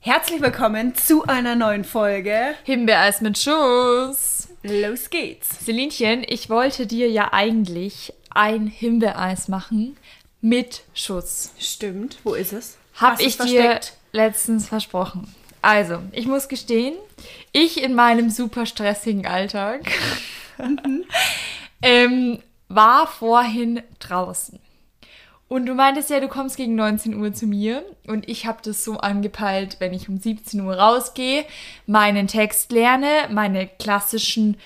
Herzlich willkommen zu einer neuen Folge. Himbeereis mit Schuss. Los geht's. Selinchen, ich wollte dir ja eigentlich ein Himbeereis machen mit Schuss. Stimmt. Wo ist es? Hab Hast ich dir letztens versprochen. Also, ich muss gestehen, ich in meinem super stressigen Alltag ähm, war vorhin draußen. Und du meintest ja, du kommst gegen 19 Uhr zu mir und ich habe das so angepeilt, wenn ich um 17 Uhr rausgehe, meinen Text lerne, meine klassischen,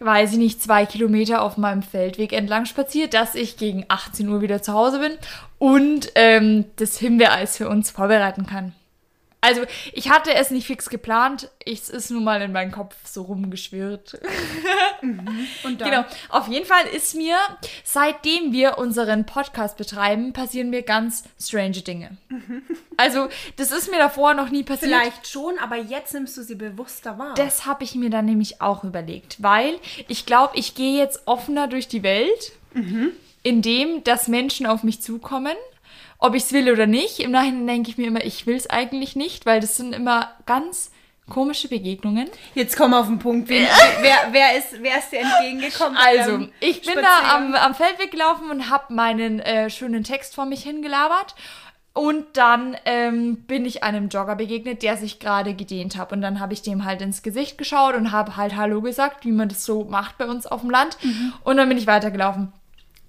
weiß ich nicht, zwei Kilometer auf meinem Feldweg entlang spaziert, dass ich gegen 18 Uhr wieder zu Hause bin und ähm, das Himbeereis für uns vorbereiten kann. Also, ich hatte es nicht fix geplant, es ist nun mal in meinen Kopf so rumgeschwirrt. Und dann? Genau. Auf jeden Fall ist mir, seitdem wir unseren Podcast betreiben, passieren mir ganz strange Dinge. Also, das ist mir davor noch nie passiert. Vielleicht schon, aber jetzt nimmst du sie bewusster wahr. Das habe ich mir dann nämlich auch überlegt, weil ich glaube, ich gehe jetzt offener durch die Welt, indem dass Menschen auf mich zukommen. Ob ich es will oder nicht. Im Nachhinein denke ich mir immer, ich will es eigentlich nicht, weil das sind immer ganz komische Begegnungen. Jetzt komm auf den Punkt. Wen, wer, wer, ist, wer ist dir entgegengekommen? Also, deinem ich bin da Spaziergang? am, am Feldweg gelaufen und habe meinen äh, schönen Text vor mich hingelabert. Und dann ähm, bin ich einem Jogger begegnet, der sich gerade gedehnt hat. Und dann habe ich dem halt ins Gesicht geschaut und habe halt Hallo gesagt, wie man das so macht bei uns auf dem Land. Und dann bin ich weitergelaufen.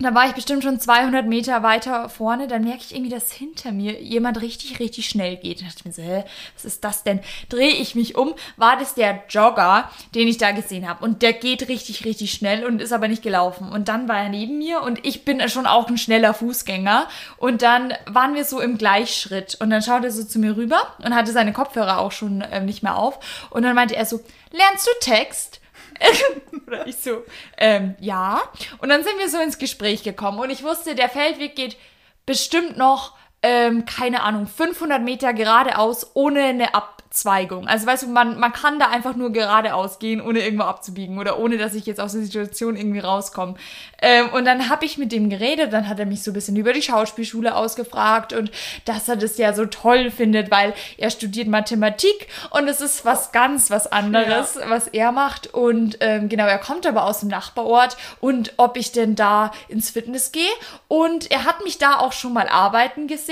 Da war ich bestimmt schon 200 Meter weiter vorne, dann merke ich irgendwie, dass hinter mir jemand richtig, richtig schnell geht. Da dachte ich mir so, hä, was ist das denn? Drehe ich mich um, war das der Jogger, den ich da gesehen habe. Und der geht richtig, richtig schnell und ist aber nicht gelaufen. Und dann war er neben mir und ich bin schon auch ein schneller Fußgänger. Und dann waren wir so im Gleichschritt. Und dann schaute er so zu mir rüber und hatte seine Kopfhörer auch schon ähm, nicht mehr auf. Und dann meinte er so, lernst du Text? Oder ich so, ähm, ja. Und dann sind wir so ins Gespräch gekommen und ich wusste, der Feldweg geht bestimmt noch, ähm, keine Ahnung, 500 Meter geradeaus ohne eine Abzweigung. Also weißt du, man, man kann da einfach nur geradeaus gehen, ohne irgendwo abzubiegen oder ohne, dass ich jetzt aus der Situation irgendwie rauskomme. Ähm, und dann habe ich mit dem geredet, dann hat er mich so ein bisschen über die Schauspielschule ausgefragt und dass er das ja so toll findet, weil er studiert Mathematik und es ist was ganz was anderes, was er macht. Und ähm, genau, er kommt aber aus dem Nachbarort und ob ich denn da ins Fitness gehe. Und er hat mich da auch schon mal arbeiten gesehen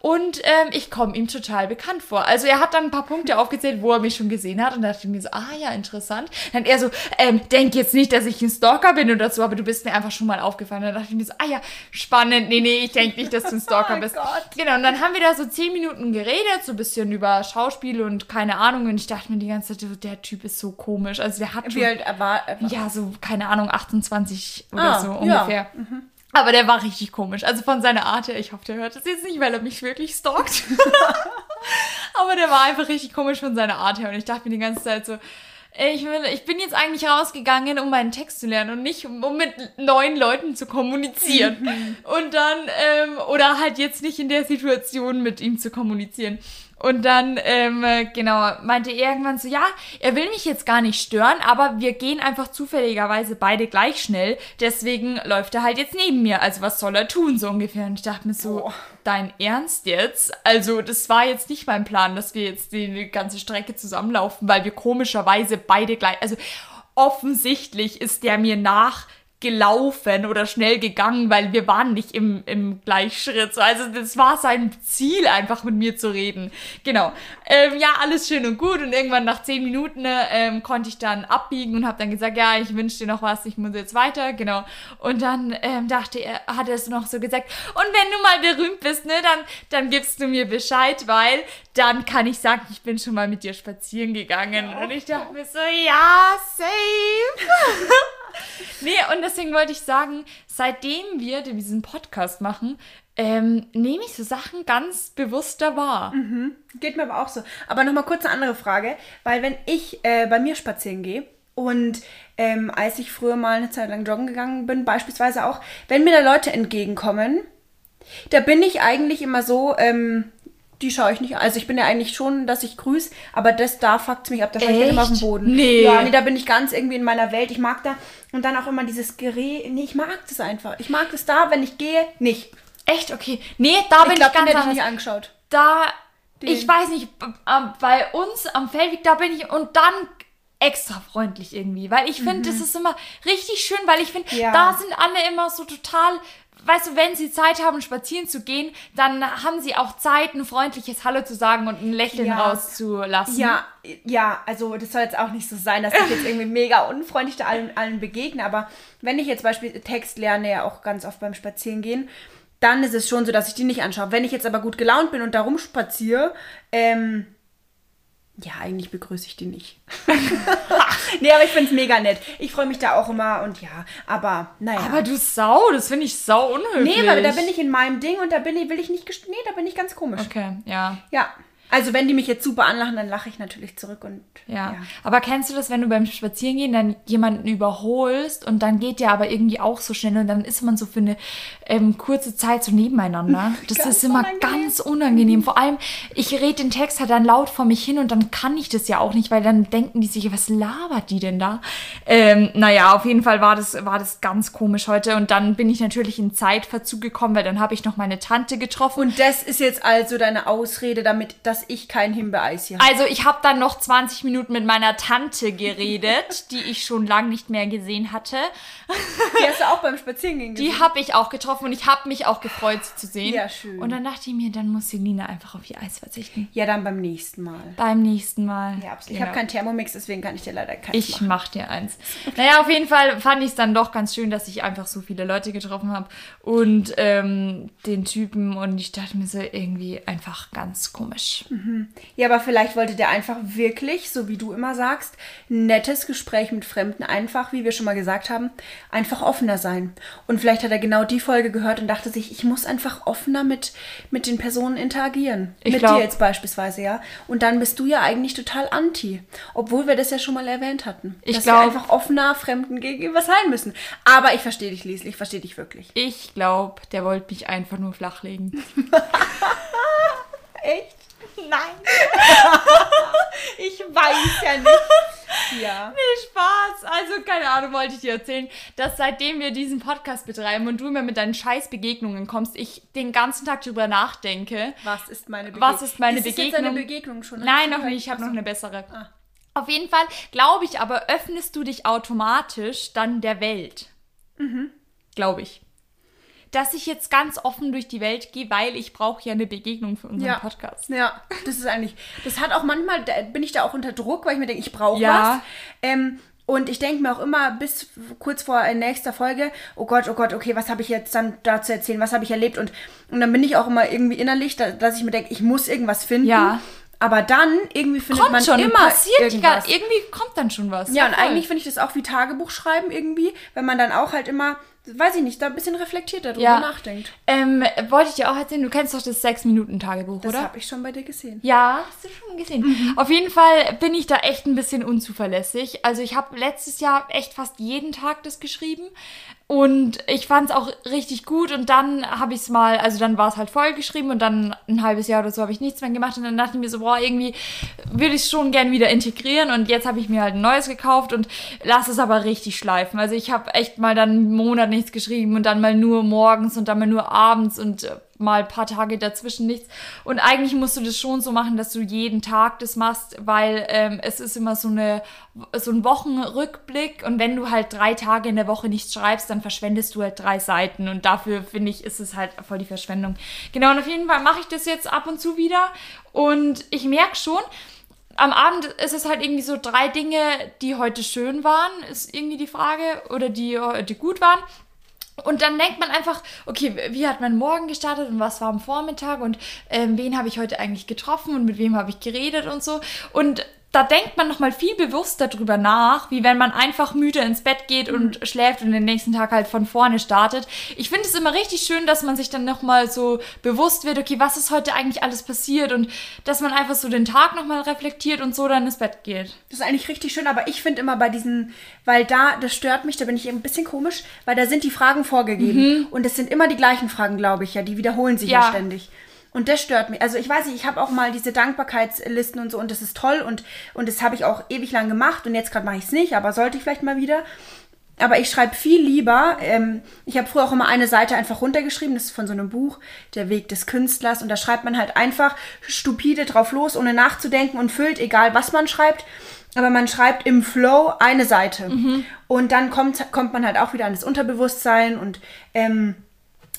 und ähm, ich komme ihm total bekannt vor. Also er hat dann ein paar Punkte aufgezählt, wo er mich schon gesehen hat und da dachte ich mir so, ah ja, interessant. Dann er so, ähm, denk jetzt nicht, dass ich ein Stalker bin oder so, aber du bist mir einfach schon mal aufgefallen. Dann dachte ich mir so, ah ja, spannend. Nee, nee, ich denke nicht, dass du ein Stalker Oh bist. Gott. Genau, und dann haben wir da so zehn Minuten geredet, so ein bisschen über Schauspiel und keine Ahnung. Und ich dachte mir die ganze Zeit, der Typ ist so komisch. Also der hat schon, Wie alt war? war- ja, so, keine Ahnung, 28 oder Ah, so ja. ungefähr. Aber der war richtig komisch. Also von seiner Art her, ich hoffe, der hört das jetzt nicht, weil er mich wirklich stalkt. Aber der war einfach richtig komisch von seiner Art her. Und ich dachte mir die ganze Zeit so, ich, will, ich bin jetzt eigentlich rausgegangen, um meinen Text zu lernen und nicht, um, um mit neuen Leuten zu kommunizieren. Und dann, ähm, oder halt jetzt nicht in der Situation mit ihm zu kommunizieren. Und dann, ähm, äh, genau, meinte er irgendwann so, ja, er will mich jetzt gar nicht stören, aber wir gehen einfach zufälligerweise beide gleich schnell. Deswegen läuft er halt jetzt neben mir. Also was soll er tun, so ungefähr. Und ich dachte mir so, Boah. dein Ernst jetzt? Also das war jetzt nicht mein Plan, dass wir jetzt die ganze Strecke zusammenlaufen, weil wir komischerweise beide gleich, also offensichtlich ist der mir nach gelaufen oder schnell gegangen, weil wir waren nicht im, im Gleichschritt. So, Also das war sein Ziel, einfach mit mir zu reden. Genau. Ähm, ja, alles schön und gut. Und irgendwann nach zehn Minuten ähm, konnte ich dann abbiegen und habe dann gesagt, ja, ich wünsche dir noch was, ich muss jetzt weiter. Genau. Und dann ähm, dachte er, hat er es noch so gesagt, und wenn du mal berühmt bist, ne, dann, dann gibst du mir Bescheid, weil dann kann ich sagen, ich bin schon mal mit dir spazieren gegangen. Und ich dachte mir so, ja, safe. Nee, und deswegen wollte ich sagen, seitdem wir diesen Podcast machen, ähm, nehme ich so Sachen ganz bewusster wahr. Geht mir aber auch so. Aber nochmal kurz eine andere Frage, weil wenn ich äh, bei mir spazieren gehe und ähm, als ich früher mal eine Zeit lang joggen gegangen bin, beispielsweise auch, wenn mir da Leute entgegenkommen, da bin ich eigentlich immer so, ähm, die schaue ich nicht an. Also ich bin ja eigentlich schon, dass ich grüße, aber das da fuckt mich ab, da schaue ich dann immer auf den? Boden. Nee. Ja, nee, da bin ich ganz irgendwie in meiner Welt. Ich mag da und dann auch immer dieses Gerät. Nee, ich mag das einfach. Ich mag das da, wenn ich gehe, nicht. Echt? Okay. Nee, da bin Ich ich, glaube, den ganz hätte ich nicht angeschaut. Da Den- ich weiß nicht, bei uns am Feldweg, da bin ich und dann extra freundlich irgendwie, weil ich finde, das ist immer richtig schön, weil ich finde, Mhm. Ja. da sind alle immer so total, weißt du, wenn sie Zeit haben, spazieren zu gehen, dann haben sie auch Zeit, ein freundliches Hallo zu sagen und ein Lächeln Ja. rauszulassen. Ja, ja, also das soll jetzt auch nicht so sein, dass ich jetzt irgendwie mega unfreundlich da allen, allen begegne, aber wenn ich jetzt beispielsweise Text lerne, ja auch ganz oft beim Spazierengehen, dann ist es schon so, dass ich die nicht anschaue. Wenn ich jetzt aber gut gelaunt bin und da rumspaziere, ähm, ja, eigentlich begrüße ich die nicht. nee, aber ich finde es mega nett. Ich freue mich da auch immer und ja, aber naja. Aber du Sau, das finde ich sau unhöflich. nee, weil da bin ich in meinem Ding und da bin ich, will ich nicht, nee, da bin ich ganz komisch. Okay, ja. Ja, also wenn die mich jetzt super anlachen, dann lache ich natürlich zurück und Ja. aber kennst du das, wenn du beim Spazierengehen dann jemanden überholst und dann geht der aber irgendwie auch so schnell und dann ist man so für eine ähm, kurze Zeit so nebeneinander. Das Ganz ist immer unangenehm. ganz unangenehm. Vor allem, ich rede den Text halt dann laut vor mich hin und dann kann ich das ja auch nicht, weil dann denken die sich, was labert die denn da? Ähm, naja, auf jeden Fall war das, war das ganz komisch heute und dann bin ich natürlich in Zeitverzug gekommen, weil dann habe ich noch meine Tante getroffen. Und das ist jetzt also deine Ausrede, damit, dass ich kein Himbeeis hier habe. Also ich habe dann noch 20 Minuten mit meiner Tante geredet, die ich schon lange nicht mehr gesehen hatte. Die hast du auch beim Spazierengehen gesehen. Die habe ich auch getroffen und ich habe mich auch gefreut, sie zu sehen. Ja, schön. Und dann dachte ich mir, dann muss Selina einfach auf ihr Eis verzichten. Ja, dann beim nächsten Mal. Beim nächsten Mal. Ja, absolut. Ich Genau. habe keinen Thermomix, deswegen kann ich dir leider keins Ich machen. mach dir eins. Naja, auf jeden Fall fand ich es dann doch ganz schön, dass ich einfach so viele Leute getroffen habe und ähm, den Typen und ich dachte mir so irgendwie einfach ganz komisch. Ja, aber vielleicht wollte der einfach wirklich, so wie du immer sagst, nettes Gespräch mit Fremden einfach, wie wir schon mal gesagt haben, einfach offener sein. Und vielleicht hat er genau die Folge gehört und dachte sich, ich muss einfach offener mit, mit den Personen interagieren. Ich mit glaub- dir jetzt beispielsweise, ja. Und dann bist du ja eigentlich total anti. Obwohl wir das ja schon mal erwähnt hatten. Ich dass glaub- wir einfach offener Fremden gegenüber sein müssen. Aber ich verstehe dich, Liesl, ich verstehe dich wirklich. Ich glaube, der wollte mich einfach nur flachlegen. Echt? Nein. Ich weiß ja nicht. Ja. Nee, Spaß. Also, keine Ahnung, wollte ich dir erzählen, dass seitdem wir diesen Podcast betreiben und du mir mit deinen scheiß Begegnungen kommst, ich den ganzen Tag drüber nachdenke. Was ist meine Begegnung? Was ist meine es Begegnung? Jetzt eine Begegnung schon? Nein, noch nicht. Ich habe noch eine bessere. Ah. Auf jeden Fall glaube ich aber, öffnest du dich automatisch dann der Welt. Mhm. Glaube ich. Dass ich jetzt ganz offen durch die Welt gehe, weil ich brauche ja eine Begegnung für unseren Ja. Podcast. Ja, das ist eigentlich. Das hat auch manchmal, da bin ich da auch unter Druck, weil ich mir denke, ich brauche Ja. was. Ähm, und ich denke mir auch immer bis kurz vor nächster Folge, oh Gott, oh Gott, okay, was habe ich jetzt dann da zu erzählen, was habe ich erlebt? Und, und dann bin ich auch immer irgendwie innerlich, da, dass ich mir denke, ich muss irgendwas finden. Ja. Aber dann irgendwie findet Kommt man schon, immer passiert irgendwas. gar, irgendwie kommt dann schon was. Ja, und voll. eigentlich finde ich das auch wie Tagebuch schreiben irgendwie, wenn man dann auch halt immer, weiß ich nicht, da ein bisschen reflektierter drüber Ja. nachdenkt. Ähm, wollte ich dir auch erzählen, du kennst doch das 6-Minuten-Tagebuch, Das oder? habe ich schon bei dir gesehen. Ja, hast du schon gesehen. Mhm. Auf jeden Fall bin ich da echt ein bisschen unzuverlässig. Also ich habe letztes Jahr echt fast jeden Tag das geschrieben und ich fand es auch richtig gut und dann habe ich es mal, also dann war es halt voll geschrieben und dann ein halbes Jahr oder so habe ich nichts mehr gemacht und dann dachte ich mir so, boah, irgendwie würde ich es schon gern wieder integrieren und jetzt habe ich mir halt ein neues gekauft und lasse es aber richtig schleifen. Also ich habe echt mal dann einen Monat nichts geschrieben und dann mal nur morgens und dann mal nur abends und äh, mal ein paar Tage dazwischen nichts. Und eigentlich musst du das schon so machen, dass du jeden Tag das machst, weil ähm, es ist immer so, eine, so ein Wochenrückblick und wenn du halt drei Tage in der Woche nichts schreibst, dann verschwendest du halt drei Seiten und dafür finde ich, ist es halt voll die Verschwendung. Genau, und auf jeden Fall mache ich das jetzt ab und zu wieder und ich merke schon, am Abend ist es halt irgendwie so drei Dinge, die heute schön waren, ist irgendwie die Frage, oder die heute gut waren. Und dann denkt man einfach, okay, wie hat mein Morgen gestartet und was war am Vormittag und ähm, wen habe ich heute eigentlich getroffen und mit wem habe ich geredet und so. Und da denkt man nochmal viel bewusster drüber nach, wie wenn man einfach müde ins Bett geht und schläft und den nächsten Tag halt von vorne startet. Ich finde es immer richtig schön, dass man sich dann nochmal so bewusst wird, okay, was ist heute eigentlich alles passiert und dass man einfach so den Tag nochmal reflektiert und so dann ins Bett geht. Das ist eigentlich richtig schön, aber ich finde immer bei diesen, weil da, das stört mich, da bin ich ein bisschen komisch, weil da sind die Fragen vorgegeben. Und es sind immer die gleichen Fragen, glaube ich, ja. Die wiederholen sich ja, Ja. ständig. Und das stört mich. Also ich weiß nicht, ich habe auch mal diese Dankbarkeitslisten und so und das ist toll und, und das habe ich auch ewig lang gemacht und jetzt gerade mache ich es nicht, aber sollte ich vielleicht mal wieder. Aber ich schreibe viel lieber. Ähm, ich habe früher auch immer eine Seite einfach runtergeschrieben. Das ist von so einem Buch, Der Weg des Künstlers. Und da schreibt man halt einfach stupide drauf los, ohne nachzudenken und füllt, egal was man schreibt. Aber man schreibt im Flow eine Seite. Und dann kommt, kommt man halt auch wieder an das Unterbewusstsein und ähm,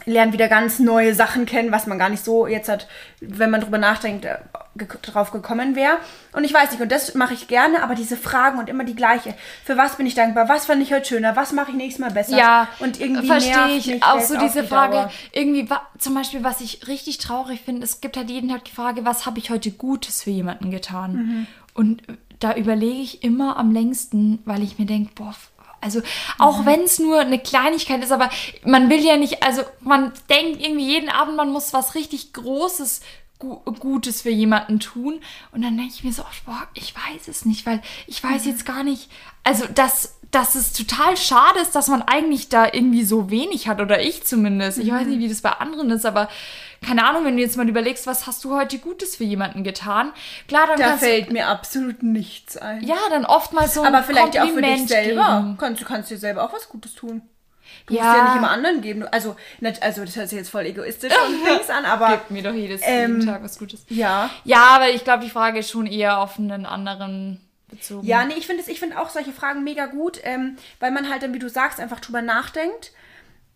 lernt wieder ganz neue Sachen kennen, was man gar nicht so jetzt hat, wenn man drüber nachdenkt, äh, ge drauf gekommen wäre. Und ich weiß nicht, und das mache ich gerne, aber diese Fragen und immer die gleiche. Für was bin ich dankbar? Was fand ich heute schöner? Was mache ich nächstes Mal besser? Ja, und irgendwie verstehe ich auch so diese die Frage. Dauer. Irgendwie, zum Beispiel, was ich richtig traurig finde, es gibt halt jeden Tag die Frage, was habe ich heute Gutes für jemanden getan? Mhm. Und da überlege ich immer am längsten, weil ich mir denke, boah, also auch Mhm. wenn es nur eine Kleinigkeit ist, aber man will ja nicht, also man denkt irgendwie jeden Abend, man muss was richtig Großes Gu- Gutes für jemanden tun. Und dann denke ich mir so, oft, boah, ich weiß es nicht, weil ich weiß Mhm. jetzt gar nicht, also dass, dass es total schade ist, dass man eigentlich da irgendwie so wenig hat, oder ich zumindest. Ich weiß Mhm. nicht, wie das bei anderen ist, aber keine Ahnung, wenn du jetzt mal überlegst, was hast du heute Gutes für jemanden getan? Klar, dann Da kannst fällt mir absolut nichts ein. ja, dann oftmals so ein aber vielleicht auch für dich Kompliment selber. geben. Kannst, du kannst dir selber auch was Gutes tun. Du Ja. musst ja nicht immer anderen geben. Du- Also, nicht- also das hört sich jetzt voll egoistisch und Dings an, aber Gib mir doch jedes Ähm, jeden Tag was Gutes. ja. Ja, aber ich glaube, die Frage ist schon eher auf einen anderen bezogen. Ja, nee, ich finde es- ich finde auch solche Fragen mega gut, ähm, weil man halt dann, wie du sagst, einfach drüber nachdenkt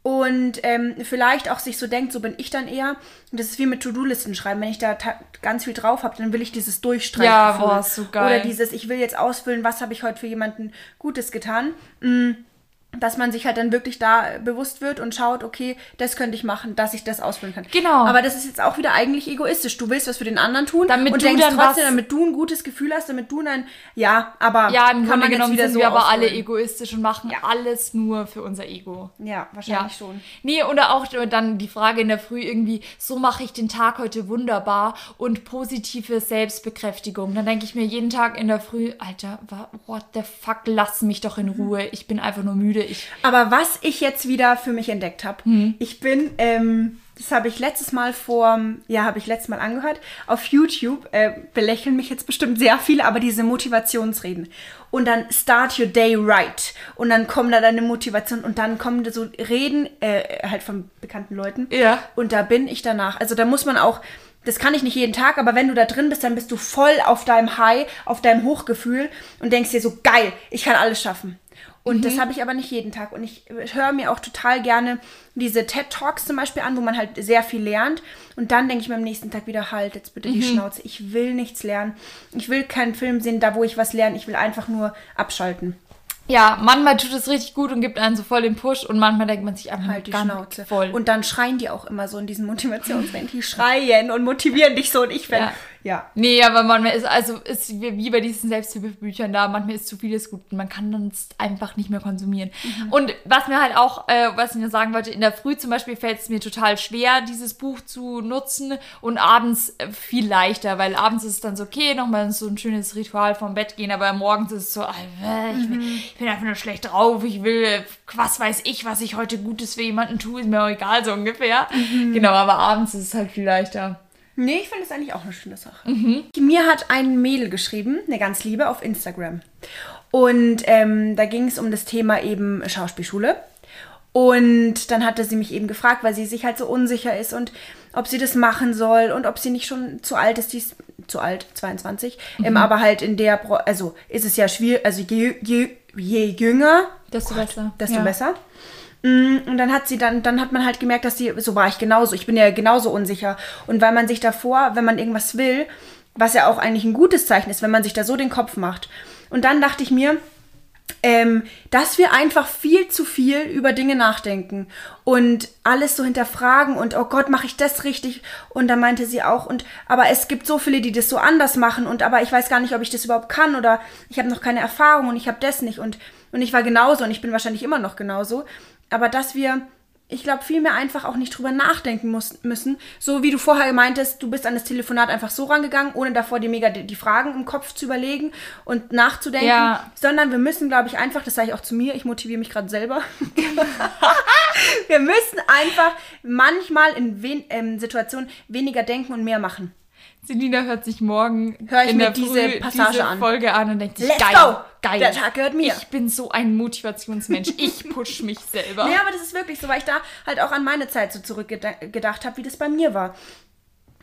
und ähm, vielleicht auch sich so denkt, so bin ich dann eher. Und das ist wie mit To-Do-Listen schreiben. Wenn ich da ganz viel drauf habe, dann will ich dieses Durchstreichen. Ja, boah, so geil. Oder dieses, ich will jetzt ausfüllen, was habe ich heute für jemanden Gutes getan. Mm, Dass man sich halt dann wirklich da bewusst wird und schaut, okay, das könnte ich machen, dass ich das ausfüllen kann. Genau. Aber das ist jetzt auch wieder eigentlich egoistisch. Du willst was für den anderen tun Damit und du denkst dann trotzdem, damit du ein gutes Gefühl hast, damit du dann, ja, aber Ja, im kann Grunde genommen wieder sind so wir aber alle ausholen. egoistisch und machen alles nur für unser Ego. Ja, wahrscheinlich schon. Nee, oder auch dann die Frage in der Früh irgendwie, so mache ich den Tag heute wunderbar und positive Selbstbekräftigung. Dann denke ich mir jeden Tag in der Früh, Alter, what the fuck, lass mich doch in. Ruhe. Ich bin einfach nur müde. Ich, Aber was ich jetzt wieder für mich entdeckt habe, Hm. ich bin, ähm, das habe ich letztes Mal vor, ja, habe ich letztes Mal angehört, auf YouTube, äh, belächeln mich jetzt bestimmt sehr viele, aber diese Motivationsreden. Und dann start your day right. Und dann kommen da deine Motivation und dann kommen da so Reden, äh, halt von bekannten Leuten. Ja. Und da bin ich danach. Also da muss man auch, das kann ich nicht jeden Tag, aber wenn du da drin bist, dann bist du voll auf deinem High, auf deinem Hochgefühl und denkst dir so, geil, ich kann alles schaffen. Und das habe ich aber nicht jeden Tag. Und ich höre mir auch total gerne diese TED Talks zum Beispiel an, wo man halt sehr viel lernt. Und dann denke ich mir am nächsten Tag wieder, halt, jetzt bitte die Schnauze. Ich will nichts lernen. Ich will keinen Film sehen, da wo ich was lerne. Ich will einfach nur abschalten. ja, manchmal tut es richtig gut und gibt einen so voll den Push und manchmal denkt man sich einfach Halt die Schnauze. voll. Und dann schreien die auch immer so in diesen Motivationsreden. Die schreien und motivieren dich so. Und ich bin, Ja. Ja. Nee, aber manchmal ist, also ist wie bei diesen Selbsthilfebüchern da, manchmal ist zu vieles gut und man kann dann einfach nicht mehr konsumieren. Mhm. Und was mir halt auch, äh, was ich mir sagen wollte, in der Früh zum Beispiel fällt es mir total schwer, dieses Buch zu nutzen und abends äh, viel leichter, weil abends ist es dann so, okay, nochmal so ein schönes Ritual vom Bett gehen, aber morgens ist es so, äh, ich, bin, Mhm. ich bin einfach nur schlecht drauf, ich will, äh, was weiß ich, was ich heute Gutes für jemanden tue, ist mir auch egal, so ungefähr. Mhm. Genau, aber abends ist es halt viel leichter. Nee, ich finde es eigentlich auch eine schöne Sache. Mir hat ein Mädel geschrieben, eine ganz liebe, auf Instagram. Und ähm, da ging es um das Thema eben Schauspielschule. Und dann hatte sie mich eben gefragt, weil sie sich halt so unsicher ist und ob sie das machen soll und ob sie nicht schon zu alt ist. Die ist zu alt, 22. Ähm, aber halt in der, Bro also ist es ja schwierig, also je, je, je jünger, Desto besser. desto Ja. besser. Mm, Und dann hat sie dann, dann hat man halt gemerkt, dass sie, so war ich genauso, ich bin ja genauso unsicher. Und weil man sich davor, wenn man irgendwas will, was ja auch eigentlich ein gutes Zeichen ist, wenn man sich da so den Kopf macht. Und dann dachte ich mir, ähm, dass wir einfach viel zu viel über Dinge nachdenken und alles so hinterfragen und oh Gott, mache ich das richtig? Und da meinte sie auch, und aber es gibt so viele, die das so anders machen und aber ich weiß gar nicht, ob ich das überhaupt kann oder ich habe noch keine Erfahrung und ich habe das nicht und, und ich war genauso und ich bin wahrscheinlich immer noch genauso. Aber dass wir ich glaube, vielmehr einfach auch nicht drüber nachdenken muss, müssen. So wie du vorher meintest, du bist an das Telefonat einfach so rangegangen, ohne davor dir mega die, die Fragen im Kopf zu überlegen und nachzudenken. Ja. Sondern wir müssen, glaube ich, einfach, das sage ich auch zu mir, ich motiviere mich gerade selber. wir müssen einfach manchmal in wen, ähm, Situationen weniger denken und mehr machen. Selina hört sich morgen Hör ich in mir der diese Früh Passage diese an. Folge an und denkt sich, Let's geil, go! Geil. Der Tag gehört mir. Ich bin so ein Motivationsmensch. Ich push mich selber. Ja, aber das ist wirklich so, weil ich da halt auch an meine Zeit so zurückgedacht habe, wie das bei mir war.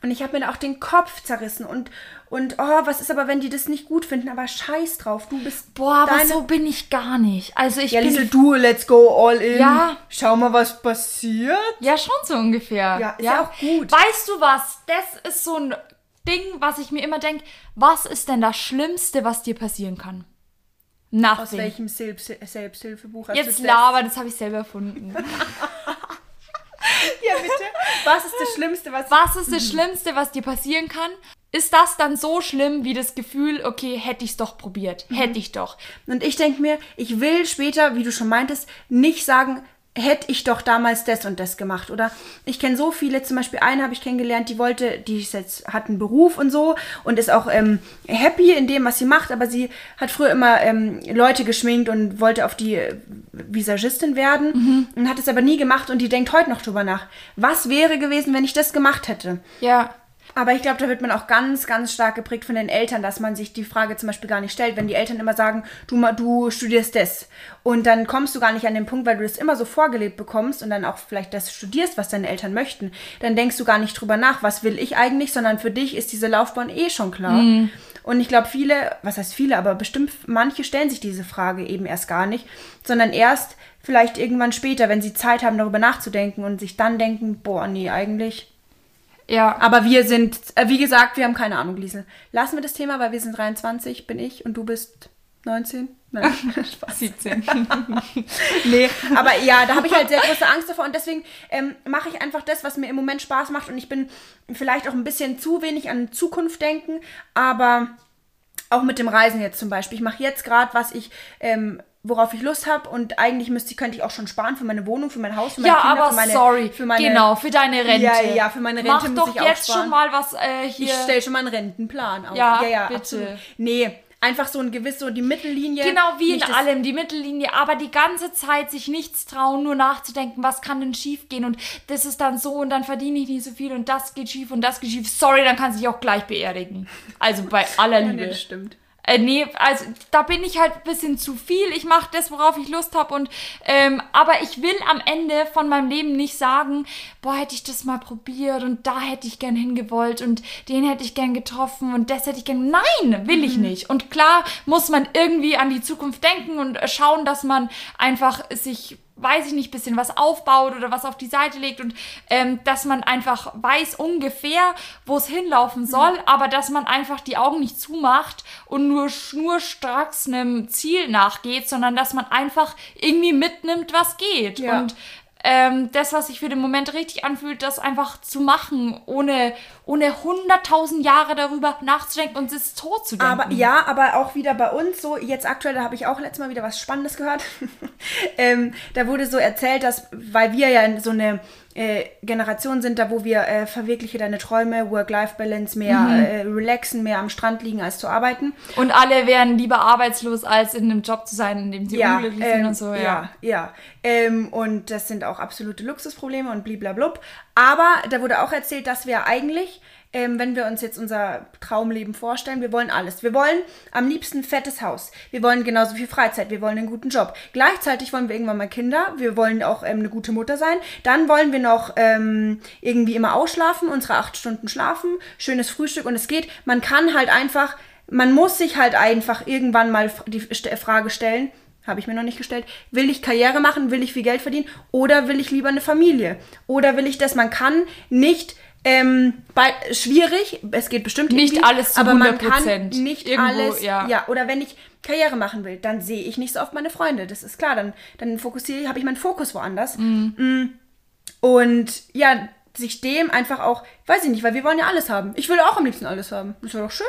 Und ich habe mir da auch den Kopf zerrissen und, und oh, was ist aber, wenn die das nicht gut finden? Aber scheiß drauf, du bist Boah, aber so bin ich gar nicht. Also ich ja, bin... Liesel, du, let's go all in. Ja. Schau mal, was passiert. Ja, schon so ungefähr. Ja, ist ja auch gut. Weißt du was? Das ist so ein Ding, was ich mir immer denke. Was ist denn das Schlimmste, was dir passieren kann? Aus Nothing. welchem Selbst Selbsthilfebuch hast Jetzt du das? habe ich selber erfunden. Ja, bitte. Was ist das Schlimmste, was... Was ist das Schlimmste, was dir passieren kann? Ist das dann so schlimm wie das Gefühl, okay, hätte ich es doch probiert, hätte ich doch. Und ich denke mir, ich will später, wie du schon meintest, nicht sagen, hätte ich doch damals das und das gemacht. Oder ich kenne so viele, zum Beispiel eine habe ich kennengelernt, die wollte, die ist jetzt, hat einen Beruf und so und ist auch ähm, happy in dem, was sie macht, aber sie hat früher immer ähm, Leute geschminkt und wollte auf die äh, Visagistin werden und hat es aber nie gemacht und die denkt heute noch drüber nach. Was wäre gewesen, wenn ich das gemacht hätte? Ja. Aber ich glaube, da wird man auch ganz, ganz stark geprägt von den Eltern, dass man sich die Frage zum Beispiel gar nicht stellt. Wenn die Eltern immer sagen, du, du studierst das. Und dann kommst du gar nicht an den Punkt, weil du das immer so vorgelebt bekommst und dann auch vielleicht das studierst, was deine Eltern möchten. Dann denkst du gar nicht drüber nach, was will ich eigentlich, sondern für dich ist diese Laufbahn eh schon klar. Und ich glaube, viele, was heißt viele, aber bestimmt manche stellen sich diese Frage eben erst gar nicht, sondern erst vielleicht irgendwann später, wenn sie Zeit haben, darüber nachzudenken und sich dann denken, boah, nee, eigentlich Ja. aber wir sind, äh, wie gesagt, wir haben keine Ahnung, Liesel. Lassen wir das Thema, weil wir sind 23, bin ich und du bist 19? Nein, Spaß. 17. Nee, aber ja, da habe ich halt sehr große Angst davor und deswegen ähm, mache ich einfach das, was mir im Moment Spaß macht und ich bin vielleicht auch ein bisschen zu wenig an Zukunft denken, aber auch mit dem Reisen jetzt zum Beispiel. Ich mache jetzt gerade, was ich, ähm, worauf ich Lust habe und eigentlich müsste, könnte ich auch schon sparen für meine Wohnung, für mein Haus, für meine Ja, Kinder, aber für meine, sorry. für meine, genau, für deine Rente. Ja, ja, für meine Rente Mach muss doch ich auch jetzt sparen. schon mal was äh, hier. Ich stelle schon mal einen Rentenplan auf. Ja, ja, ja bitte. absolut. Nee, einfach so ein gewiss, so die Mittellinie. Genau wie in allem, die Mittellinie, aber die ganze Zeit sich nichts trauen, nur nachzudenken, was kann denn schief gehen und das ist dann so und dann verdiene ich nicht so viel und das geht schief und das geht schief. Sorry, dann kannst du dich auch gleich beerdigen. Also bei aller Ja, Liebe. nee, das stimmt. Äh, nee, also da bin ich halt ein bisschen zu viel. Ich mache das, worauf ich Lust habe. Und ähm, aber ich will am Ende von meinem Leben nicht sagen, boah, hätte ich das mal probiert und da hätte ich gern hingewollt und den hätte ich gern getroffen und das hätte ich gern. Nein, will ich nicht. Und klar muss man irgendwie an die Zukunft denken und äh, schauen, dass man einfach sich weiß ich nicht, bisschen was aufbaut oder was auf die Seite legt und ähm, dass man einfach weiß ungefähr, wo es hinlaufen soll, aber dass man einfach die Augen nicht zumacht und nur schnurstracks einem Ziel nachgeht, sondern dass man einfach irgendwie mitnimmt, was geht. Ja. Und ähm, das, was sich für den Moment richtig anfühlt, das einfach zu machen, ohne ohne hunderttausend Jahre darüber nachzudenken und es tot zu denken. Aber ja, aber auch wieder bei uns so, jetzt aktuell, da habe ich auch letztes Mal wieder was Spannendes gehört. ähm, da wurde so erzählt, dass, weil wir ja so eine äh, Generation sind, da wo wir äh, verwirkliche deine Träume, Work-Life-Balance, mehr Mhm. äh, relaxen, mehr am Strand liegen als zu arbeiten. Und alle wären lieber arbeitslos, als in einem Job zu sein, in dem sie unglücklich sind ähm, und so, ja. Ja, ja. Ähm, und das sind auch absolute Luxusprobleme und bliblablub. Aber da wurde auch erzählt, dass wir eigentlich, ähm, wenn wir uns jetzt unser Traumleben vorstellen, wir wollen alles. Wir wollen am liebsten ein fettes Haus. Wir wollen genauso viel Freizeit. Wir wollen einen guten Job. Gleichzeitig wollen wir irgendwann mal Kinder. Wir wollen auch ähm, eine gute Mutter sein. Dann wollen wir noch ähm, irgendwie immer ausschlafen, unsere acht Stunden schlafen, schönes Frühstück und es geht. Man kann halt einfach, man muss sich halt einfach irgendwann mal die St- Frage stellen, habe ich mir noch nicht gestellt. Will ich Karriere machen? Will ich viel Geld verdienen? Oder will ich lieber eine Familie? Oder will ich das? Man kann nicht. Ähm, bei, schwierig, es geht bestimmt Nicht alles zu aber man 100%. kann nicht Irgendwo, alles, ja. ja, oder wenn ich Karriere machen will, dann sehe ich nicht so oft meine Freunde, das ist klar, dann, dann fokussiere ich, habe ich meinen Fokus woanders. Mm. Und ja, sich dem einfach auch, weiß ich nicht, weil wir wollen ja alles haben. Ich will auch am liebsten alles haben. Das wäre doch schön.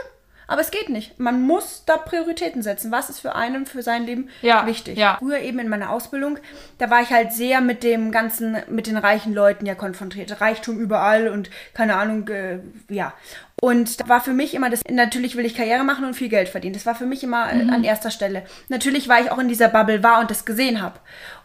Aber es geht nicht. Man muss da Prioritäten setzen. Was ist für einen, für sein Leben Ja, wichtig? ja. Früher eben in meiner Ausbildung, da war ich halt sehr mit dem ganzen, mit den reichen Leuten ja konfrontiert. Reichtum überall und keine Ahnung, äh, ja. Und da war für mich immer das, natürlich will ich Karriere machen und viel Geld verdienen. Das war für mich immer äh, an erster Stelle. Natürlich, weil ich auch in dieser Bubble war und das gesehen habe.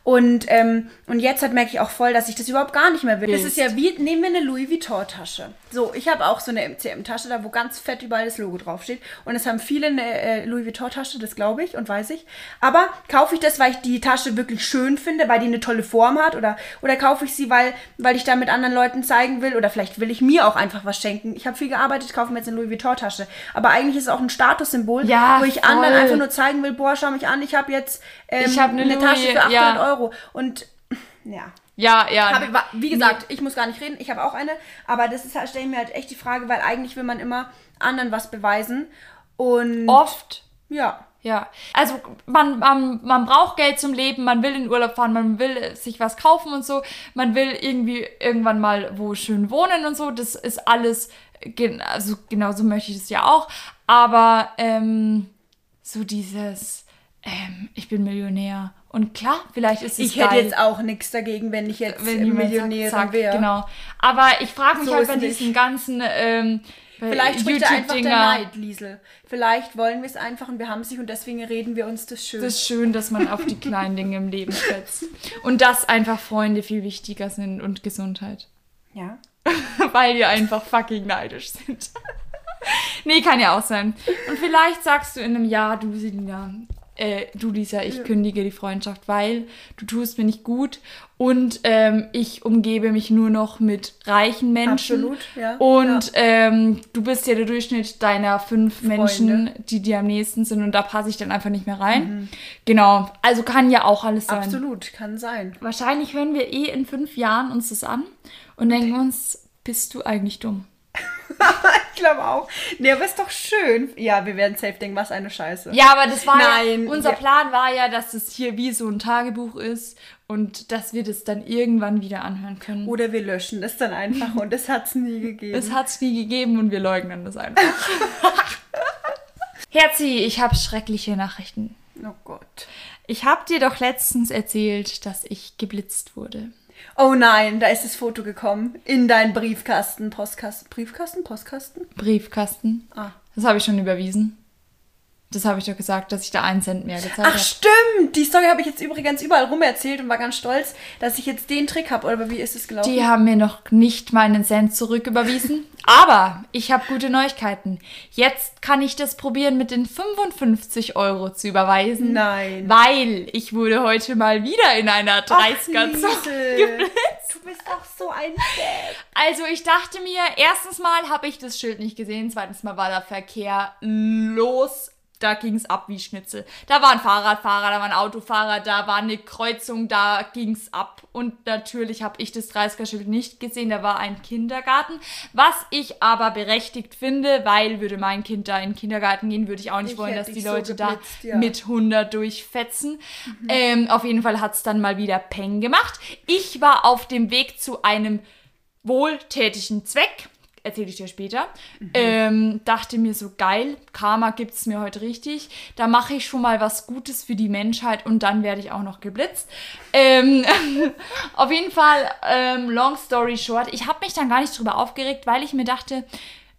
Und, ähm, und jetzt halt merke ich auch voll, dass ich das überhaupt gar nicht mehr will. Das ist ja wie, nehmen wir eine Louis Vuitton-Tasche. So, ich habe auch so eine MCM-Tasche, da wo ganz fett überall das Logo draufsteht. Und es haben viele eine äh, Louis Vuitton-Tasche, das glaube ich und weiß ich. Aber kaufe ich das, weil ich die Tasche wirklich schön finde, weil die eine tolle Form hat? Oder, oder kaufe ich sie, weil, weil ich da mit anderen Leuten zeigen will? Oder vielleicht will ich mir auch einfach was schenken. Ich habe viel gearbeitet, kaufe mir jetzt eine Louis Vuitton-Tasche. Aber eigentlich ist es auch ein Statussymbol, Ja, wo ich voll. anderen einfach nur zeigen will, boah, schau mich an, ich habe jetzt ähm, Ich hab eine eine Tasche für 800 ja. Euro. Und ja. Ja, ja. Hab, ich- wie gesagt, ich muss gar nicht reden, ich habe auch eine, aber das ist halt, stelle ich mir halt echt die Frage, weil eigentlich will man immer anderen was beweisen. Und Oft. ja. Ja, also man, man, man braucht Geld zum Leben, man will in Urlaub fahren, man will sich was kaufen und so, man will irgendwie irgendwann mal wo schön wohnen und so, das ist alles, gen- also genauso möchte ich das ja auch, aber ähm, so dieses, ähm, ich bin Millionär und klar, vielleicht ist es Ich hätte geil, jetzt auch nichts dagegen, wenn ich jetzt wenn zack, wäre. Genau, aber ich frage mich So halt bei nicht. diesen ganzen ähm, Vielleicht spricht da einfach der. Neid, Liesel. Vielleicht wollen wir es einfach und wir haben es nicht und deswegen reden wir uns das schön. Es ist schön, dass man auf die kleinen Dinge im Leben setzt. Und dass einfach Freunde viel wichtiger sind und Gesundheit. ja. Weil wir einfach fucking neidisch sind. nee, kann ja auch sein. Und vielleicht sagst du in einem Jahr, du Selina, äh, du Lisa, ich kündige die Freundschaft, weil du tust mir nicht gut und ähm, ich umgebe mich nur noch mit reichen Menschen. Absolut, ja. Und Ähm, du bist ja der Durchschnitt deiner fünf Menschen, die dir am nächsten sind und da passe ich dann einfach nicht mehr rein. Genau, also kann ja auch alles sein. Absolut, kann sein. Wahrscheinlich hören wir eh in fünf Jahren uns das an und denken uns, bist du eigentlich dumm? Ich glaube auch. Nee, aber ist doch schön. Ja, wir werden safe denken, was eine Scheiße. Ja, aber das war Nein, ja, unser ja. Plan war ja, dass es hier wie so ein Tagebuch ist und dass wir das dann irgendwann wieder anhören können. Oder wir löschen das dann einfach und es nie gegeben. Es hat es nie gegeben und wir leugnen das einfach. Herzi, ich habe schreckliche Nachrichten. oh Gott. Ich habe dir doch letztens erzählt, dass ich geblitzt wurde. Oh nein, da ist das Foto gekommen. In deinen Briefkasten, Postkasten. Briefkasten, Postkasten? Briefkasten. Ah. Das habe ich schon überwiesen. Das habe ich doch gesagt, dass ich da einen Cent mehr gezahlt Ach habe. stimmt, die Story habe ich jetzt übrigens überall rum erzählt und war ganz stolz, dass ich jetzt den Trick habe. Oder wie ist es gelaufen? Die haben mir noch nicht meinen Cent zurücküberwiesen. Aber ich habe gute Neuigkeiten. Jetzt kann ich das probieren, mit den 55 Euro zu überweisen. Nein. Weil ich wurde heute mal wieder in einer Ach, 30er-Zone Liesel. Du bist doch so ein Depp. Also ich dachte mir, erstens mal habe ich das Schild nicht gesehen, zweitens mal war der Verkehr los. Da ging es ab wie Schnitzel. Da war ein Fahrradfahrer, da war ein Autofahrer, da war eine Kreuzung, da ging es ab. Und natürlich habe ich das 30er-Schild nicht gesehen, da war ein Kindergarten. Was ich aber berechtigt finde, weil würde mein Kind da in den Kindergarten gehen, würde ich auch nicht Ich wollen, dass die dich so Leute da geblitzt, ja. mit 100 durchfetzen. Ähm, auf jeden Fall hat es dann mal wieder Peng gemacht. Ich war auf dem Weg zu einem wohltätigen Zweck. Erzähle ich dir später. Ähm, dachte mir so, geil, Karma gibt's mir heute richtig. Da mache ich schon mal was Gutes für die Menschheit und dann werde ich auch noch geblitzt. Ähm, auf jeden Fall, ähm, long story short, ich habe mich dann gar nicht drüber aufgeregt, weil ich mir dachte,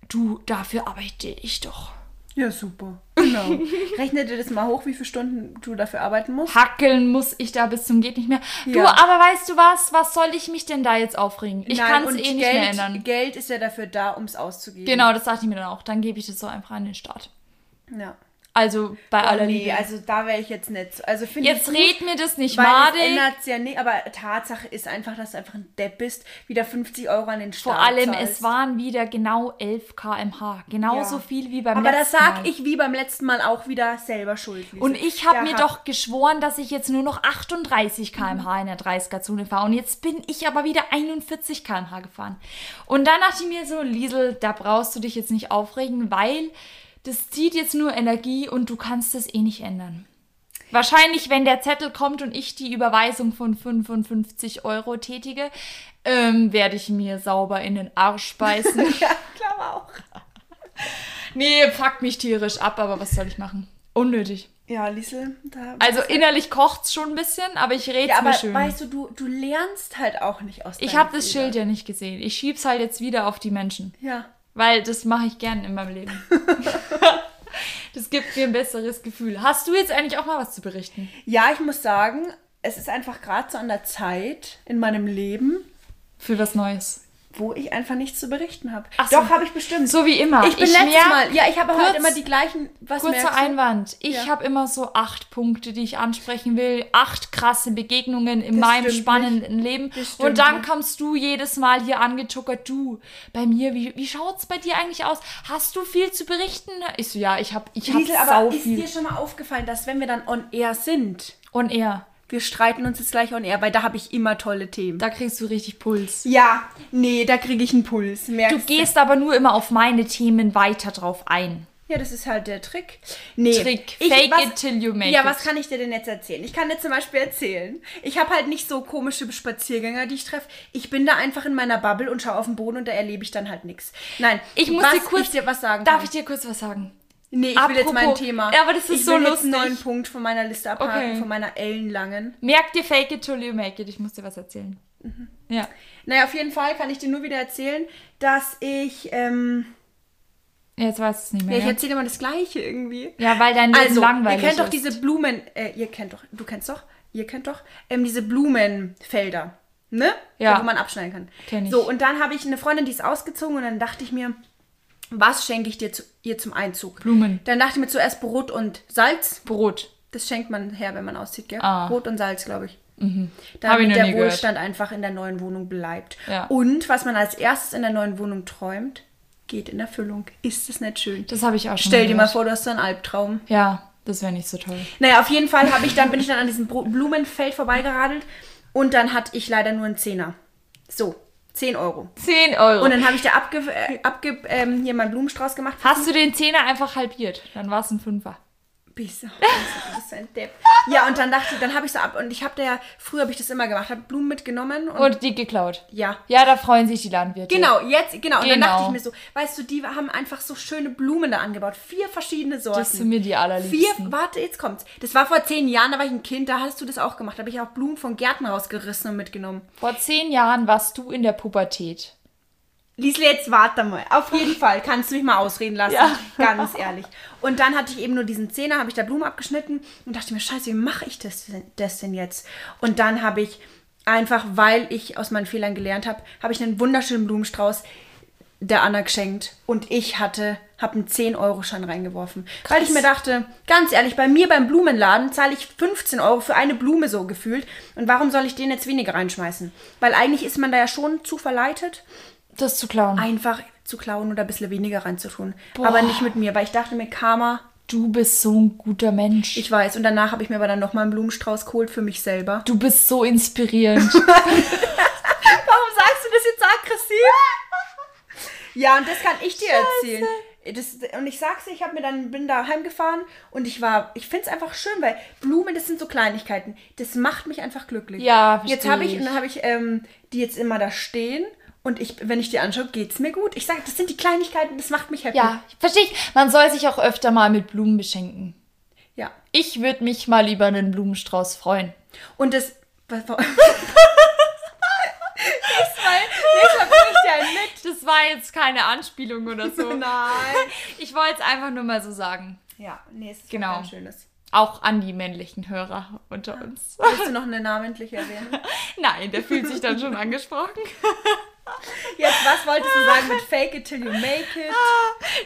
du, dafür arbeite ich doch. Ja, super. Genau. Rechne dir das mal hoch, wie viele Stunden du dafür arbeiten musst. Hackeln muss ich da bis zum geht nicht mehr. Du, Ja. aber weißt du was? Was soll ich mich denn da jetzt aufregen? Ich kann es eh nicht Geld, mehr ändern. Geld ist ja dafür da, um es auszugeben. Genau, das dachte ich mir dann auch. Dann gebe ich das so einfach an den Staat. Ja. Also bei aller Oh, nee, Liebe. also da wäre ich jetzt nicht. so- Also finde Jetzt ich gut, red mir das nicht madig. ändert ja nicht. Aber Tatsache ist einfach, dass du einfach ein Depp bist, wieder 50 Euro an den Staat Vor allem, zahlst. es waren wieder genau 11 kmh. Genauso Ja. viel wie beim Aber das letzten sag Mal. ich wie beim letzten Mal auch wieder selber schuld. Lisa. Und ich habe mir hat- doch geschworen, dass ich jetzt nur noch 38 km/h in der 30er-Zone fahre. Und jetzt bin ich aber wieder 41 km/h gefahren. Und dann dachte ich mir so, Liesel, da brauchst du dich jetzt nicht aufregen, weil das zieht jetzt nur Energie und du kannst es eh nicht ändern. Wahrscheinlich, wenn der Zettel kommt und ich die Überweisung von 55 Euro tätige, ähm, werde ich mir sauber in den Arsch beißen. Ja, glaube auch. nee, fuck mich tierisch ab, aber was soll ich machen? Unnötig. Ja, Liesel, da. Also innerlich kocht's schon ein bisschen, aber ich rede ja, aber mir schön. weißt du, du, du lernst halt auch nicht aus ich habe das. Schild ja nicht gesehen. Ich schieb's halt jetzt wieder auf die Menschen. Ja. Weil das mache ich gern in meinem Leben. das gibt mir ein besseres Gefühl. Hast du jetzt eigentlich auch mal was zu berichten? Ja, ich muss sagen, es ist einfach gerade so an der Zeit in meinem Leben, Für was Neues. Wo ich einfach nichts zu berichten habe. Ach so. Doch, habe ich bestimmt. So wie immer. ich bin letztes merk- Mal, ja, ich habe halt immer die gleichen, was Kurzer? Einwand. Ich Ja. habe immer so acht Punkte, die ich ansprechen will. Acht krasse Begegnungen in Das meinem spannenden Leben. Das stimmt Und dann nicht. kommst du jedes Mal hier angetuckert. Du, bei mir, wie, wie schaut es bei dir eigentlich aus? Hast du viel zu berichten? Ich so, ja, ich habe ich hab Liesel, sau aber ist viel. dir schon mal aufgefallen, dass wenn wir dann on air sind, Und er, wir streiten uns jetzt gleich on air, weil da habe ich immer tolle Themen. da kriegst du richtig Puls. Ja, nee, da kriege ich einen Puls. Merkst Du gehst aber nur immer auf meine Themen weiter drauf ein. Ja, das ist halt der Trick. Nee, Trick. ich- Fake was- it till you make Ja, it. was kann ich dir denn jetzt erzählen? Ich kann dir zum Beispiel erzählen, ich habe halt nicht so komische Spaziergänger, die ich treffe. Ich bin da einfach in meiner Bubble und schaue auf den Boden und da erlebe ich dann halt nichts. Nein, Ich muss dir kurz ich dir was sagen Darf kann. ich dir kurz was sagen? Nee, ich will jetzt mein Apropos- Thema. Ja, aber das ist ich so will jetzt einen lustig. neuen Punkt von meiner Liste abhaken, Okay. von meiner ellenlangen. Merk dir fake it till you make it. Ich muss dir was erzählen. Mhm. Ja. Naja, auf jeden Fall kann ich dir nur wieder erzählen, dass ich, ähm, Jetzt weiß ich es nicht ja, mehr. ich Ja, erzähle immer das Gleiche irgendwie. ja weil dein Leben Also, langweilig ihr kennt doch ist. diese Blumen, äh, ihr kennt doch, du kennst doch, ihr kennt doch, ähm, diese Blumenfelder, ne? Ja. Wo man abschneiden kann. Kenn ich. So, und dann habe ich eine Freundin, die ist ausgezogen und dann dachte ich mir, was schenke ich dir zu, ihr zum Einzug? Blumen. Dann dachte ich mir zuerst Brot und Salz. Brot. Das schenkt man her, wenn man auszieht, gell? Ah. Brot und Salz, glaube ich. Ich Damit noch der nie gehört. Wohlstand einfach in der neuen Wohnung bleibt. Ja. Und was man als erstes in der neuen Wohnung träumt, geht in Erfüllung. Ist das nicht schön? Das habe ich auch schon Stell dir mal gehört. vor, du hast so einen Albtraum. Ja, das wäre nicht so toll. Naja, auf jeden Fall habe ich dann, bin ich dann an diesem Blumenfeld vorbeigeradelt und dann hatte ich leider nur einen Zehner. So, 10 Euro. 10 Euro. Und dann habe ich da abge, äh, abge, ähm, hier meinen Blumenstrauß gemacht. Hast du den Zehner einfach halbiert? Dann war es ein Fünfer. Bist du, bist ein Depp. Ja, und dann dachte ich, dann habe ich so ab und ich habe da ja, früher habe ich das immer gemacht, habe Blumen mitgenommen und, Und die geklaut. ja. Ja, da freuen sich die Landwirte. Genau, jetzt, genau. Und dann Genau. dachte ich mir so, weißt du, die haben einfach so schöne Blumen da angebaut. Vier verschiedene Sorten. Das sind mir die Vier, allerliebsten. warte, jetzt kommt's. Das war vor zehn Jahren, da war ich ein Kind, da hast du das auch gemacht. Da habe ich auch Blumen von Gärten rausgerissen und mitgenommen. Vor zehn Jahren warst du in der Pubertät. Liesl, jetzt warte mal. Auf jeden Fall kannst du mich mal ausreden lassen. Ja. Ganz ehrlich. Und dann hatte ich eben nur diesen Zehner, habe ich da Blumen abgeschnitten und dachte mir, scheiße, wie mache ich das, denn- das denn jetzt? Und dann habe ich einfach, weil ich aus meinen Fehlern gelernt habe, habe ich einen wunderschönen Blumenstrauß der Anna geschenkt. Und ich hatte, habe einen 10-Euro-Schein reingeworfen. Weil ich mir dachte, ganz ehrlich, bei mir beim Blumenladen zahle ich 15 Euro für eine Blume so gefühlt. Und warum soll ich den jetzt weniger reinschmeißen? Weil eigentlich ist man da ja schon zu verleitet Das zu klauen. einfach zu klauen oder ein bisschen weniger reinzutun. Aber nicht mit mir, weil ich dachte mir, Karma, Du bist so ein guter Mensch. ich weiß. Und danach habe ich mir aber dann nochmal einen Blumenstrauß geholt für mich selber. du bist so inspirierend. Warum sagst du das jetzt so aggressiv? ja, und das kann ich dir erzählen. Das, und ich sag's dir, ich habe mir dann bin da heimgefahren und ich war, ich find's einfach schön, weil Blumen, das sind so Kleinigkeiten. Das macht mich einfach glücklich. Ja, Jetzt versteh habe ich, ich. und dann habe ich ähm, die jetzt immer da stehen und ich, wenn ich die anschaue, geht's mir gut. Ich sage, das sind die Kleinigkeiten, das macht mich happy. ja, verstehe ich. Man soll sich auch öfter mal mit Blumen beschenken. Ja. Ich würde mich mal über einen Blumenstrauß freuen. Und das. Nächstes Mal, nächstes Mal bring ich dir einen mit. Das war jetzt keine Anspielung oder so. Nein. Ich wollte es einfach nur mal so sagen. Ja, nee, es ist Genau. ganz schönes. Auch an die männlichen Hörer unter uns. Willst du noch eine namentliche erwähnen? Nein, der fühlt sich dann schon angesprochen. Jetzt, was wolltest du sagen mit Fake it till you make it?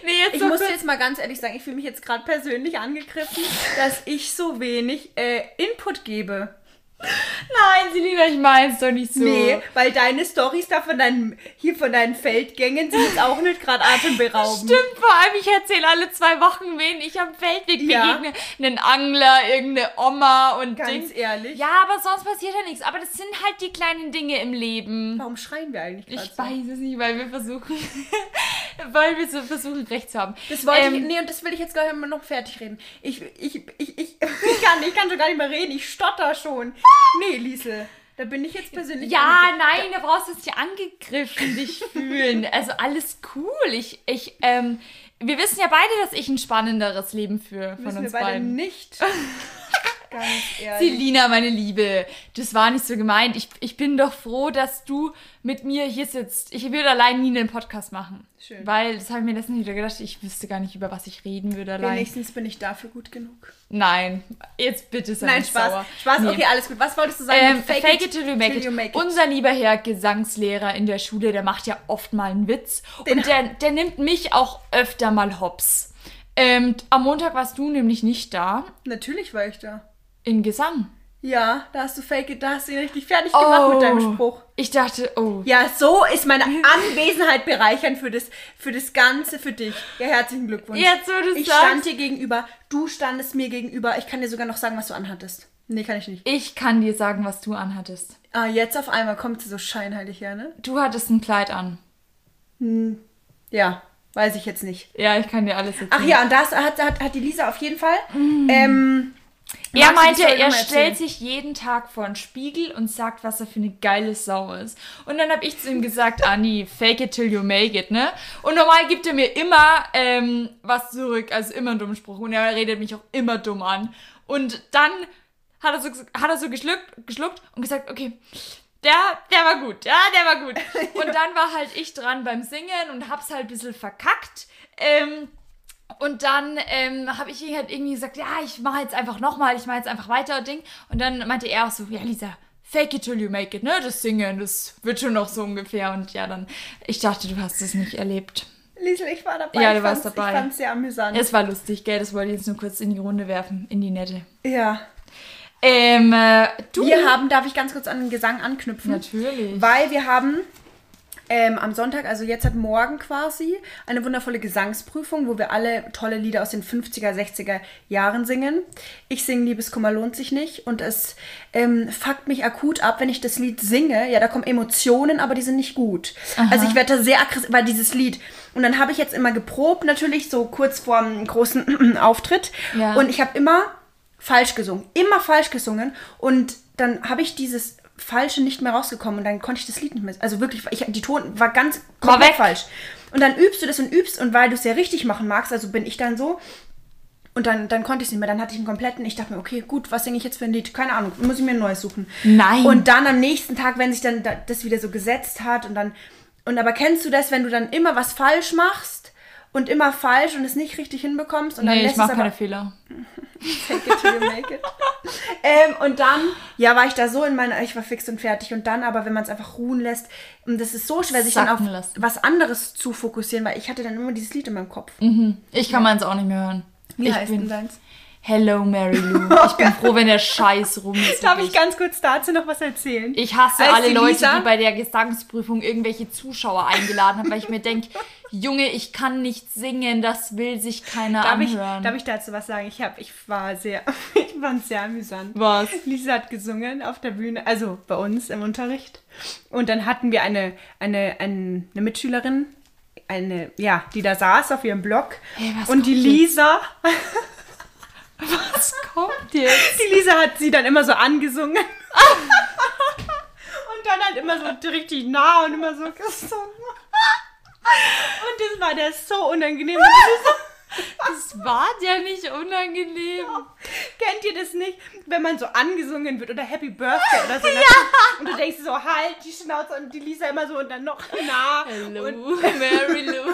Nee, jetzt Ich muss jetzt mal ganz ehrlich sagen, ich fühle mich jetzt gerade persönlich angegriffen, dass ich so wenig äh, Input gebe. Nein, Selina, ich mein's doch nicht so. Nee, weil deine Stories da von deinen, hier von deinen Feldgängen sind jetzt auch nicht gerade atemberaubend. Stimmt, vor allem, ich erzähle alle zwei Wochen, wen ich am Feldweg Ja. begegne. Einen Angler, irgendeine Oma und Ganz Ding. ehrlich. Ja, aber sonst passiert ja nichts. Aber das sind halt die kleinen Dinge im Leben. Warum schreien wir eigentlich Ich so? weiß es nicht, weil wir versuchen, weil wir so versuchen, recht zu haben. Das wollte Ähm, ich, nee, und das will ich jetzt gleich mal noch fertig reden. Ich, ich, ich, ich, ich kann, ich kann schon gar nicht mehr reden, ich stotter schon. Nee, Liesel, da bin ich jetzt persönlich. Ja, nein, da brauchst du dich angegriffen, dich fühlen. Also alles cool. Ich, ich, ähm, wir wissen ja beide, dass ich ein spannenderes Leben führe von Wissen wir uns beide beiden. nicht. Ganz ehrlich. Selina, meine Liebe, das war nicht so gemeint. Ich, ich bin doch froh, dass du mit mir hier sitzt. Ich würde allein nie einen Podcast machen. Schön. Weil, das habe ich mir letztens wieder gedacht, ich wüsste gar nicht, über was ich reden würde allein. Wenigstens bin ich dafür gut genug. Nein, jetzt bitte sei Nein, nicht Spaß. sauer. Spaß, Nee. okay, alles gut. Was wolltest du sagen? Ähm, mit fake, it till you make, till it. Unser lieber Herr Gesangslehrer in der Schule, der macht ja oft mal einen Witz. Den- und der, der nimmt mich auch öfter mal hops. Ähm, am Montag warst du nämlich nicht da Natürlich war ich da. In Gesang. Ja, da hast du Fake da hast du ihn richtig fertig gemacht mit deinem Spruch. Ich dachte, oh. Ja, so ist meine Anwesenheit bereichernd für das, für das Ganze für dich. Ja, herzlichen Glückwunsch. Jetzt, wo du's ich sagst. stand dir gegenüber, du standest mir gegenüber. Ich kann dir sogar noch sagen, was du anhattest. Nee, kann ich nicht. Ich kann dir sagen, was du anhattest. Ah, jetzt auf einmal kommt sie so scheinheilig her, ne? Du hattest ein Kleid an. Ja, weiß ich jetzt nicht. Ja, ich kann dir alles erzählen. Ach ja, und das hat, hat, hat die Lisa auf jeden Fall. Ähm, Er meinte, er stellt sich jeden Tag vor einen Spiegel und sagt, was er für eine geile Sau ist. Und dann habe ich zu ihm gesagt, Anni, fake it till you make it, ne? Und normal gibt er mir immer ähm, was zurück, also immer einen dummen Spruch. Und er redet mich auch immer dumm an. Und dann hat er so, hat er so geschluckt, geschluckt und gesagt, okay, der, der war gut, ja, der war gut. Und dann war halt ich dran beim Singen und hab's halt ein bisschen verkackt. Ähm, und dann ähm, habe ich ihm halt irgendwie gesagt, ja, ich mache jetzt einfach nochmal, ich mache jetzt einfach weiter und Ding. Und dann meinte er auch so, ja, Lisa, fake it till you make it, ne? Das Singen, das wird schon noch so ungefähr. Und ja, dann, ich dachte, du hast es nicht erlebt. Liesel, ich war dabei. Ja, du warst dabei. Ich fand's sehr amüsant. Es war lustig, gell? Das wollte ich jetzt nur kurz in die Runde werfen, in die Nette. ja. Ähm, äh, du? Wir haben, darf ich ganz kurz an den Gesang anknüpfen? Natürlich. Weil wir haben ähm, am Sonntag, also jetzt hat morgen quasi, eine wundervolle Gesangsprüfung, wo wir alle tolle Lieder aus den 50er, 60er Jahren singen. Ich singe Liebeskummer lohnt sich nicht und es ähm, fuckt mich akut ab, wenn ich das Lied singe. Ja, da kommen Emotionen, aber die sind nicht gut. Also ich werde da sehr aggressiv, weil dieses Lied. Und dann habe ich jetzt immer geprobt, natürlich so kurz vor dem großen Auftritt. Ja. Und ich habe immer falsch gesungen. Immer falsch gesungen. Und dann habe ich dieses Falsche nicht mehr rausgekommen und dann konnte ich das Lied nicht mehr. Also wirklich, ich, die Ton war ganz komplett falsch. Und dann übst du das und übst und weil du es ja richtig machen magst, also bin ich dann so. Und dann, dann konnte ich es nicht mehr. Dann hatte ich einen kompletten. Ich dachte mir, okay, gut, was singe ich jetzt für ein Lied? Keine Ahnung, muss ich mir ein neues suchen. Nein. Und dann am nächsten Tag, wenn sich dann da- das wieder so gesetzt hat und dann. Und aber kennst du das, wenn du dann immer was falsch machst und immer falsch und es nicht richtig hinbekommst und dann Nee, ich lässt mache es aber keine Fehler. Take it till you make it. ähm, und dann, ja, war ich da so in meiner, ich war fix und fertig. Und dann aber, wenn man es einfach ruhen lässt, und das ist so schwer, sich dann auf Sacken lassen. was anderes zu fokussieren, weil ich hatte dann immer dieses Lied in meinem Kopf. Ich kann meins auch nicht mehr hören. Wie ich heißt bin denn deins? Hello Mary Lou. Ich bin froh, wenn der Scheiß rum ist. Darf ich ganz kurz dazu noch was erzählen? Ich hasse Als alle die Leute, Lisa- die bei der Gesangsprüfung irgendwelche Zuschauer eingeladen haben, weil ich mir denke, Junge, ich kann nicht singen, das will sich keiner Darf ich, anhören. darf ich dazu was sagen? Ich, hab, ich war sehr, ich fand sehr amüsant. Was? Lisa hat gesungen auf der Bühne, also bei uns im Unterricht. Und dann hatten wir eine, eine, eine, eine Mitschülerin, eine, ja, die da saß auf ihrem Block. Hey, was und die Lisa, Was kommt jetzt? die Lisa hat sie dann immer so angesungen. und dann halt immer so richtig nah und immer so gesungen. Und das war der so unangenehm. Und das war ja nicht unangenehm. Kennt ihr das nicht, wenn man so angesungen wird oder Happy Birthday oder so? ne? Und du denkst so, halt die Schnauze und die Lisa immer so und dann noch nah. Hello, Und Mary Lou.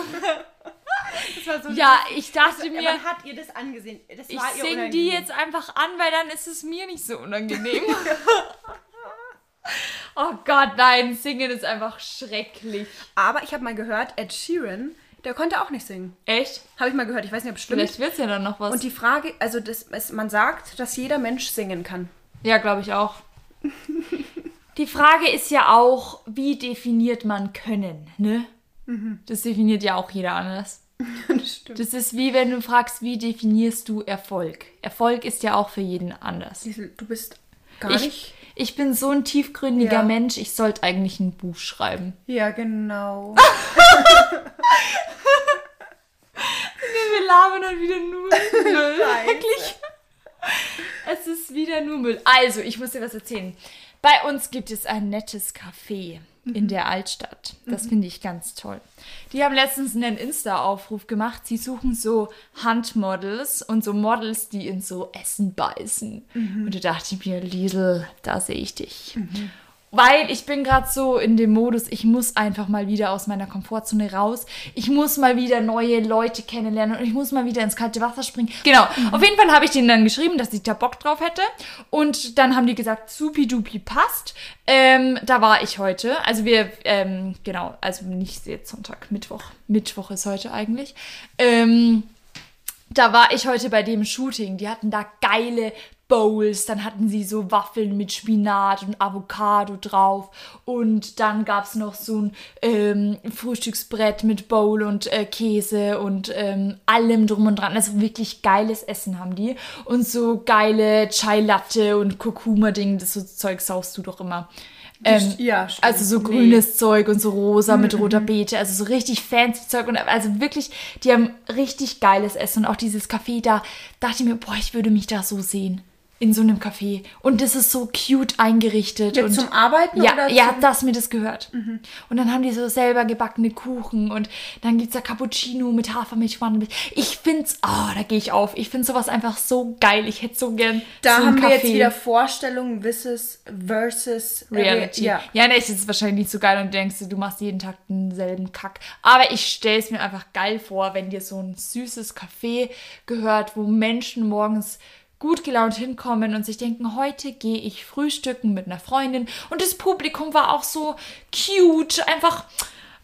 das war so Ja, ich dachte mir. mir, Man hat ihr das angesehen. Das ich war ihr sing unangenehm. die jetzt einfach an, weil dann ist es mir nicht so unangenehm. oh Gott, nein, singen ist einfach schrecklich. Aber ich habe mal gehört, Ed Sheeran, der konnte auch nicht singen. Echt? Habe ich mal gehört. Ich weiß nicht, ob es stimmt. Vielleicht wird's ja dann noch was. Und die Frage, also das, es, man sagt, dass jeder Mensch singen kann. Ja, glaube ich auch. Die Frage ist ja auch, wie definiert man können, ne? Das definiert ja auch jeder anders. das stimmt. Das ist wie wenn du fragst, wie definierst du Erfolg? Erfolg ist ja auch für jeden anders. Du bist gar Ich, nicht. Ich bin so ein tiefgründiger Ja. Mensch, ich sollte eigentlich ein Buch schreiben. Ja, genau. Wir labern dann wieder nur Müll. Wirklich. Es ist wieder nur Müll. Also, ich muss dir was erzählen. Bei uns gibt es ein nettes Café. In der Altstadt. Das finde ich ganz toll. Die haben letztens einen Insta-Aufruf gemacht. Sie suchen so Handmodels und so Models, die in so Essen beißen. Und da dachte ich mir, Liesel, da sehe ich dich. Weil ich bin gerade so in dem Modus, ich muss einfach mal wieder aus meiner Komfortzone raus. Ich muss mal wieder neue Leute kennenlernen und ich muss mal wieder ins kalte Wasser springen. Genau. Auf jeden Fall habe ich denen dann geschrieben, dass ich da Bock drauf hätte. Und dann haben die gesagt, supi-dupi passt. Ähm, da war ich heute. Also wir, ähm, genau, also nicht jetzt Sonntag, Mittwoch. Mittwoch ist heute eigentlich. Ähm, da war ich heute bei dem Shooting. Die hatten da geile Bowls, dann hatten sie so Waffeln mit Spinat und Avocado drauf und dann gab es noch so ein ähm, Frühstücksbrett mit Bowl und äh, Käse und ähm, allem drum und dran. Also wirklich geiles Essen haben die und so geile Chai Latte und Kurkuma-Ding, das so Zeug saust du doch immer. Ähm, ja, stimmt. also so Nee. grünes Zeug und so rosa mit roter Beete, also so richtig fancy Zeug und also wirklich, die haben richtig geiles Essen und auch dieses Café da, dachte ich mir, boah, ich würde mich da so sehen. In so einem Café. Und das ist so cute eingerichtet. Jetzt und zum Arbeiten ja, oder Ja, zum- das mir das gehört. Und dann haben die so selber gebackene Kuchen und dann gibt es da Cappuccino mit Hafermilch, Mandelmilch. Ich find's, oh, da gehe ich auf. Ich finde sowas einfach so geil. Ich hätte so gern Da so haben wir jetzt Café. wieder Vorstellungen versus versus Reality. Ja. Ja, ja ne, es ist wahrscheinlich nicht so geil und du denkst, du machst jeden Tag denselben Kack. Aber ich stelle es mir einfach geil vor, wenn dir so ein süßes Café gehört, wo Menschen morgens gut gelaunt hinkommen und sich denken, heute gehe ich frühstücken mit einer Freundin. Und das Publikum war auch so cute, einfach,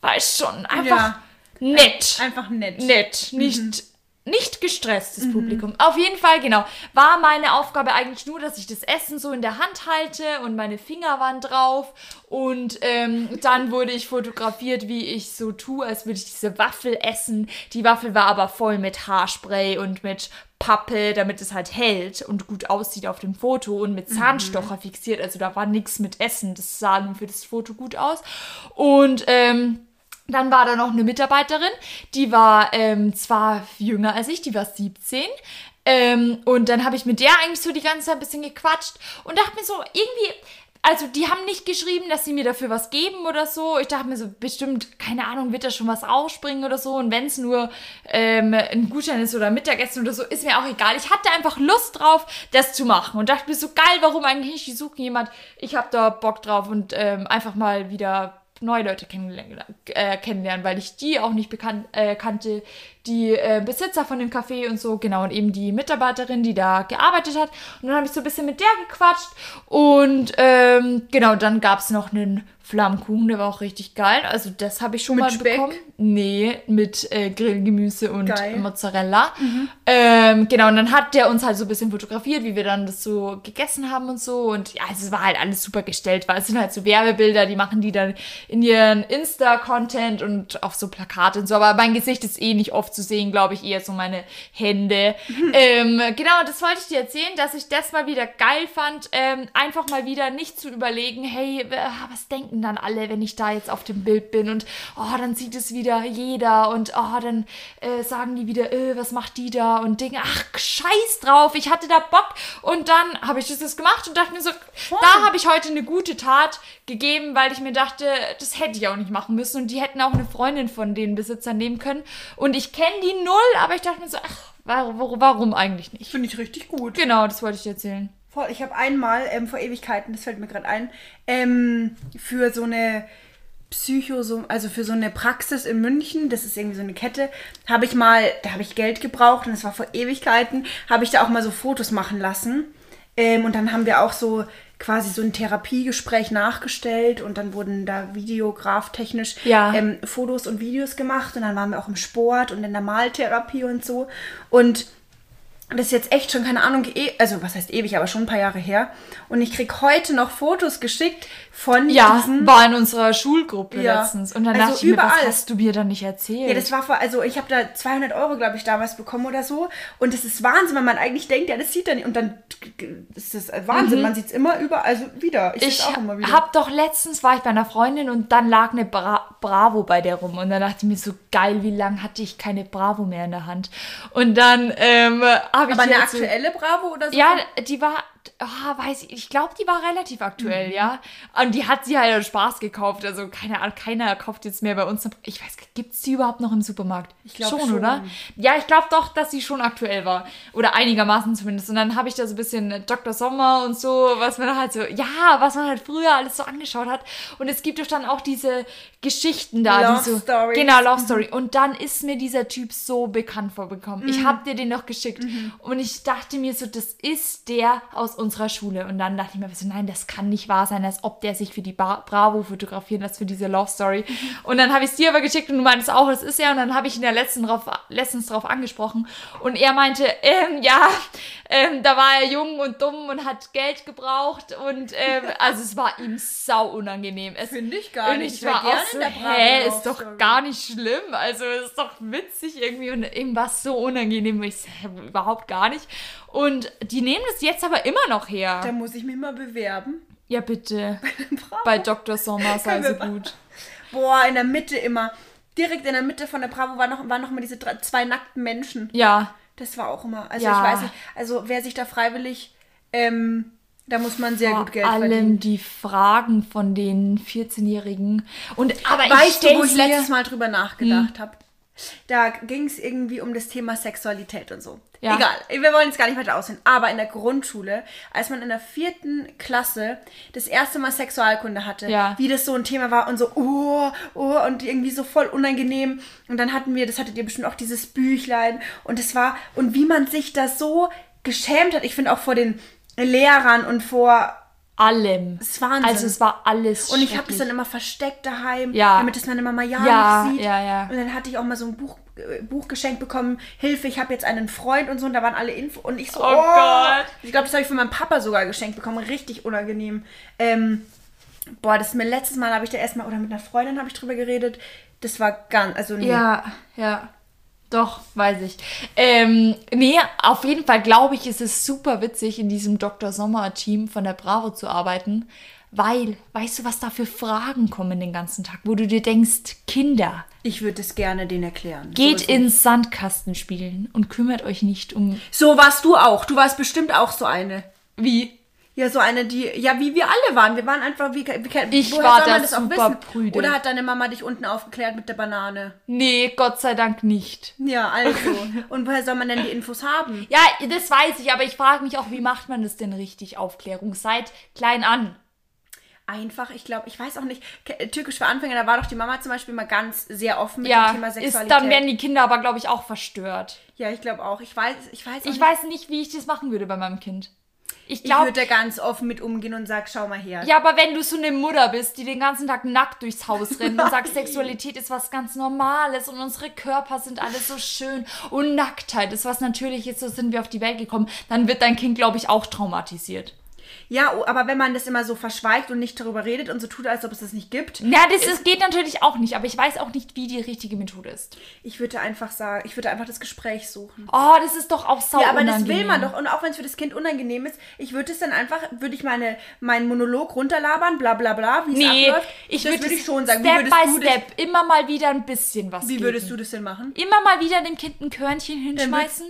weiß schon, einfach Ja. nett Einfach nett. nett, nicht, nicht gestresstes Publikum. Auf jeden Fall, genau, war meine Aufgabe eigentlich nur, dass ich das Essen so in der Hand halte und meine Finger waren drauf. Und ähm, dann wurde ich fotografiert, wie ich so tue, als würde ich diese Waffel essen. Die Waffel war aber voll mit Haarspray und mit Pappe, damit es halt hält und gut aussieht auf dem Foto und mit Zahnstocher fixiert. Also da war nichts mit Essen. Das sah nur für das Foto gut aus. Und ähm, dann war da noch eine Mitarbeiterin, die war ähm, zwar jünger als ich, die war 17. Ähm, und dann habe ich mit der eigentlich so die ganze Zeit ein bisschen gequatscht und dachte mir so, irgendwie, also die haben nicht geschrieben, dass sie mir dafür was geben oder so. Ich dachte mir so, bestimmt, keine Ahnung, wird da schon was ausspringen oder so. Und wenn es nur ähm, ein Gutschein ist oder Mittagessen oder so, ist mir auch egal. Ich hatte einfach Lust drauf, das zu machen. Und dachte mir so, geil, warum eigentlich nicht? Die suchen jemand, ich habe da Bock drauf und ähm, einfach mal wieder neue Leute kennenlernen, äh, kennenlernen, weil ich die auch nicht bekannt äh, kannte, die äh, Besitzer von dem Café und so, genau, und eben die Mitarbeiterin, die da gearbeitet hat. Und dann habe ich so ein bisschen mit der gequatscht und ähm, genau, dann gab es noch einen Flammkuchen, der war auch richtig geil. Also das habe ich schon Mit mal Speck? bekommen. Nee, mit äh, Grillgemüse und Geil. Mozzarella. Ähm, genau, und dann hat der uns halt so ein bisschen fotografiert, wie wir dann das so gegessen haben und so. Und ja, es war halt alles super gestellt, weil es sind halt so Werbebilder, die machen die dann in ihren Insta-Content und auf so Plakate und so. Aber mein Gesicht ist eh nicht oft zu sehen, glaube ich, eher so meine Hände. ähm, genau, das wollte ich dir erzählen, dass ich das mal wieder geil fand. Ähm, einfach mal wieder nicht zu überlegen, hey, was denken dann alle, wenn ich da jetzt auf dem Bild bin? Und oh, dann sieht es wieder jeder und oh, dann äh, sagen die wieder, äh, was macht die da? Und Dinge, ach, scheiß drauf, ich hatte da Bock. Und dann habe ich das jetzt gemacht und dachte mir so, da habe ich heute eine gute Tat gegeben, weil ich mir dachte, das hätte ich auch nicht machen müssen. Und die hätten auch eine Freundin von den Besitzern nehmen können. Und ich kenne die null, aber ich dachte mir so, ach, warum, warum eigentlich nicht? Finde ich richtig gut. Genau, das wollte ich dir erzählen. Voll, ich habe einmal ähm, vor Ewigkeiten, das fällt mir gerade ein, ähm, für so eine Psycho, so, also für so eine Praxis in München, das ist irgendwie so eine Kette, habe ich mal, da habe ich Geld gebraucht und das war vor Ewigkeiten, habe ich da auch mal so Fotos machen lassen. Ähm, und dann haben wir auch so quasi so ein Therapiegespräch nachgestellt und dann wurden da videograftechnisch Ja. ähm, Fotos und Videos gemacht und dann waren wir auch im Sport und in der Maltherapie und so. Und das ist jetzt echt schon, keine Ahnung, e also was heißt ewig, aber schon ein paar Jahre her. Und ich krieg heute noch Fotos geschickt von Ja, diesen. war in unserer Schulgruppe Ja. letztens. Und dann Also dachte ich mir, überall. was hast du mir dann nicht erzählt? Ja, das war vor, also ich habe da 200 Euro, glaube ich, damals bekommen oder so. Und das ist Wahnsinn, weil man eigentlich denkt, ja, das sieht nicht. Und dann ist das Wahnsinn, man sieht es immer über, also wieder. Ich, Mhm. ich auch immer wieder. hab doch letztens war ich bei einer Freundin und dann lag eine Bra Bravo bei der rum und dann dachte ich mir so geil, wie lange hatte ich keine Bravo mehr in der Hand und dann ähm, habe ich aber eine aktuelle Bravo oder so? ja, die war ah, weiß ich, ich glaube, die war relativ aktuell, ja. Und die hat sie halt Spaß gekauft. Also keine Ahnung, keiner kauft jetzt mehr bei uns. Ich weiß, gibt es die überhaupt noch im Supermarkt? Ich glaub schon, schon. oder? Ja, ich glaube doch, dass sie schon aktuell war. Oder einigermaßen zumindest. Und dann habe ich da so ein bisschen Dr. Sommer und so, was man halt so, ja, was man halt früher alles so angeschaut hat. Und es gibt doch dann auch diese Geschichten da, Love so. Stories. Genau, Love Story. Und dann ist mir dieser Typ so bekannt vorgekommen. Mhm. Ich habe dir den noch geschickt. Und ich dachte mir so, das ist der aus unserer Schule. Und dann dachte ich mir so, nein, das kann nicht wahr sein, als ob der sich für die Ba- Bravo fotografieren lässt, für diese Love Story. Mhm. Und dann habe ich es dir aber geschickt und du meintest auch, das ist er. Und dann habe ich ihn ja letztens drauf, letztens drauf angesprochen. Und er meinte, ähm, ja, ähm, da war er jung und dumm und hat Geld gebraucht. Und ähm, also es war ihm sau unangenehm. Finde ich gar nicht. ich war gerne auch so, hä, ist doch gar nicht schlimm. Also ist doch witzig irgendwie und irgendwas so unangenehm. Ich überhaupt gar nicht. Und die nehmen das jetzt aber immer noch her. Da muss ich mich mal bewerben. Ja, bitte. Bei Dr. Sommer sei so gut. Boah, in der Mitte immer. Direkt in der Mitte von der Bravo waren noch, waren noch mal diese drei, zwei nackten Menschen. Ja, Das war auch immer. Also Ja. ich weiß nicht, also wer sich da freiwillig, ähm, da muss man sehr vor gut Geld allem verdienen. die Fragen von den 14-Jährigen. Und aber ich Weißt du, wo ich letztes Mal drüber nachgedacht Hm. habe? Da ging es irgendwie um das Thema Sexualität und so. Ja. Egal, wir wollen jetzt gar nicht weiter aussehen. Aber in der Grundschule, als man in der vierten Klasse das erste Mal Sexualkunde hatte, Ja. wie das so ein Thema war und so, oh, oh, und irgendwie so voll unangenehm. Und dann hatten wir, das hattet ihr bestimmt auch dieses Büchlein. Und es war, und wie man sich da so geschämt hat, ich finde auch vor den Lehrern und vor allem. Ist Wahnsinn. Also es war alles und ich habe das dann immer versteckt daheim, Ja. damit es meine Mama ja, Ja, nicht sieht. ja, ja. Und dann hatte ich auch mal so ein Buch, äh, Buch geschenkt bekommen, Hilfe, ich habe jetzt einen Freund und so, und da waren alle Info und ich so, Oh Gott. Ich glaube, das habe ich von meinem Papa sogar geschenkt bekommen, richtig unangenehm. Ähm, boah, das ist mir letztes Mal, habe ich da erstmal, oder mit einer Freundin habe ich drüber geredet, das war ganz, also nee. Ja, ja. Doch, weiß ich. Ähm, nee, auf jeden Fall glaube ich, ist es super witzig, in diesem Dr. Sommer-Team von der Bravo zu arbeiten, weil, weißt du, was da für Fragen kommen den ganzen Tag, wo du dir denkst, Kinder, Ich würde es gerne denen erklären. geht so, ins Sandkasten spielen und kümmert euch nicht um... So warst du auch. Du warst bestimmt auch so eine. Wie? Ja, so eine, die, ja, wie wir alle waren. Wir waren einfach, wie, wie Ich woher war soll da man das auch wissen? prüde. Oder hat deine Mama dich unten aufgeklärt mit der Banane? Nee, Gott sei Dank nicht. Ja, also. Und woher soll man denn die Infos haben? Ja, das weiß ich, aber ich frage mich auch, wie macht man das denn richtig, Aufklärung? Seit klein an. Einfach, ich glaube, ich weiß auch nicht. Ke- Türkisch für Anfänger, da war doch die Mama zum Beispiel mal ganz sehr offen mit Ja, dem Thema ist, Sexualität. dann werden die Kinder aber, glaube ich, auch verstört. ja, ich glaube auch. Ich weiß, ich weiß auch Ich nicht. weiß nicht, wie ich das machen würde bei meinem Kind. Ich ich glaube, würde da ganz offen mit umgehen und sag, schau mal her. ja, aber wenn du so eine Mutter bist, die den ganzen Tag nackt durchs Haus rennt und sagt, Sexualität ist was ganz Normales und unsere Körper sind alle so schön und Nacktheit ist was Natürliches, so sind wir auf die Welt gekommen, dann wird dein Kind, glaube ich, auch traumatisiert. Ja, aber wenn man das immer so verschweigt und nicht darüber redet und so tut, als ob es das nicht gibt, Ja, das, das geht natürlich auch nicht, aber ich weiß auch nicht, wie die richtige Methode ist. ich würde einfach sagen, ich würde einfach das Gespräch suchen. Oh, das ist doch auch sau Ja, aber das unangenehm. will man doch. Und auch wenn es für das Kind unangenehm ist, ich würde es dann einfach, würde ich meine, meinen Monolog runterlabern, bla bla bla, wie es Nee, abläuft. ich das würde würde ich schon sagen. Step by du das, Step immer mal wieder ein bisschen was Wie geben. würdest du das denn machen? immer mal wieder dem Kind ein Körnchen hinschmeißen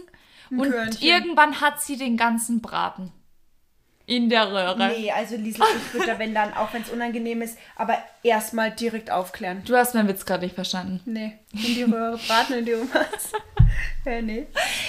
und Körnchen. irgendwann hat sie den ganzen Braten in der Röhre. Nee, also Liesel, ich würde da, wenn dann, auch wenn es unangenehm ist, aber erstmal direkt aufklären. Du hast meinen Witz gerade nicht verstanden. Nee, in die Röhre braten, in die was? ja, nee.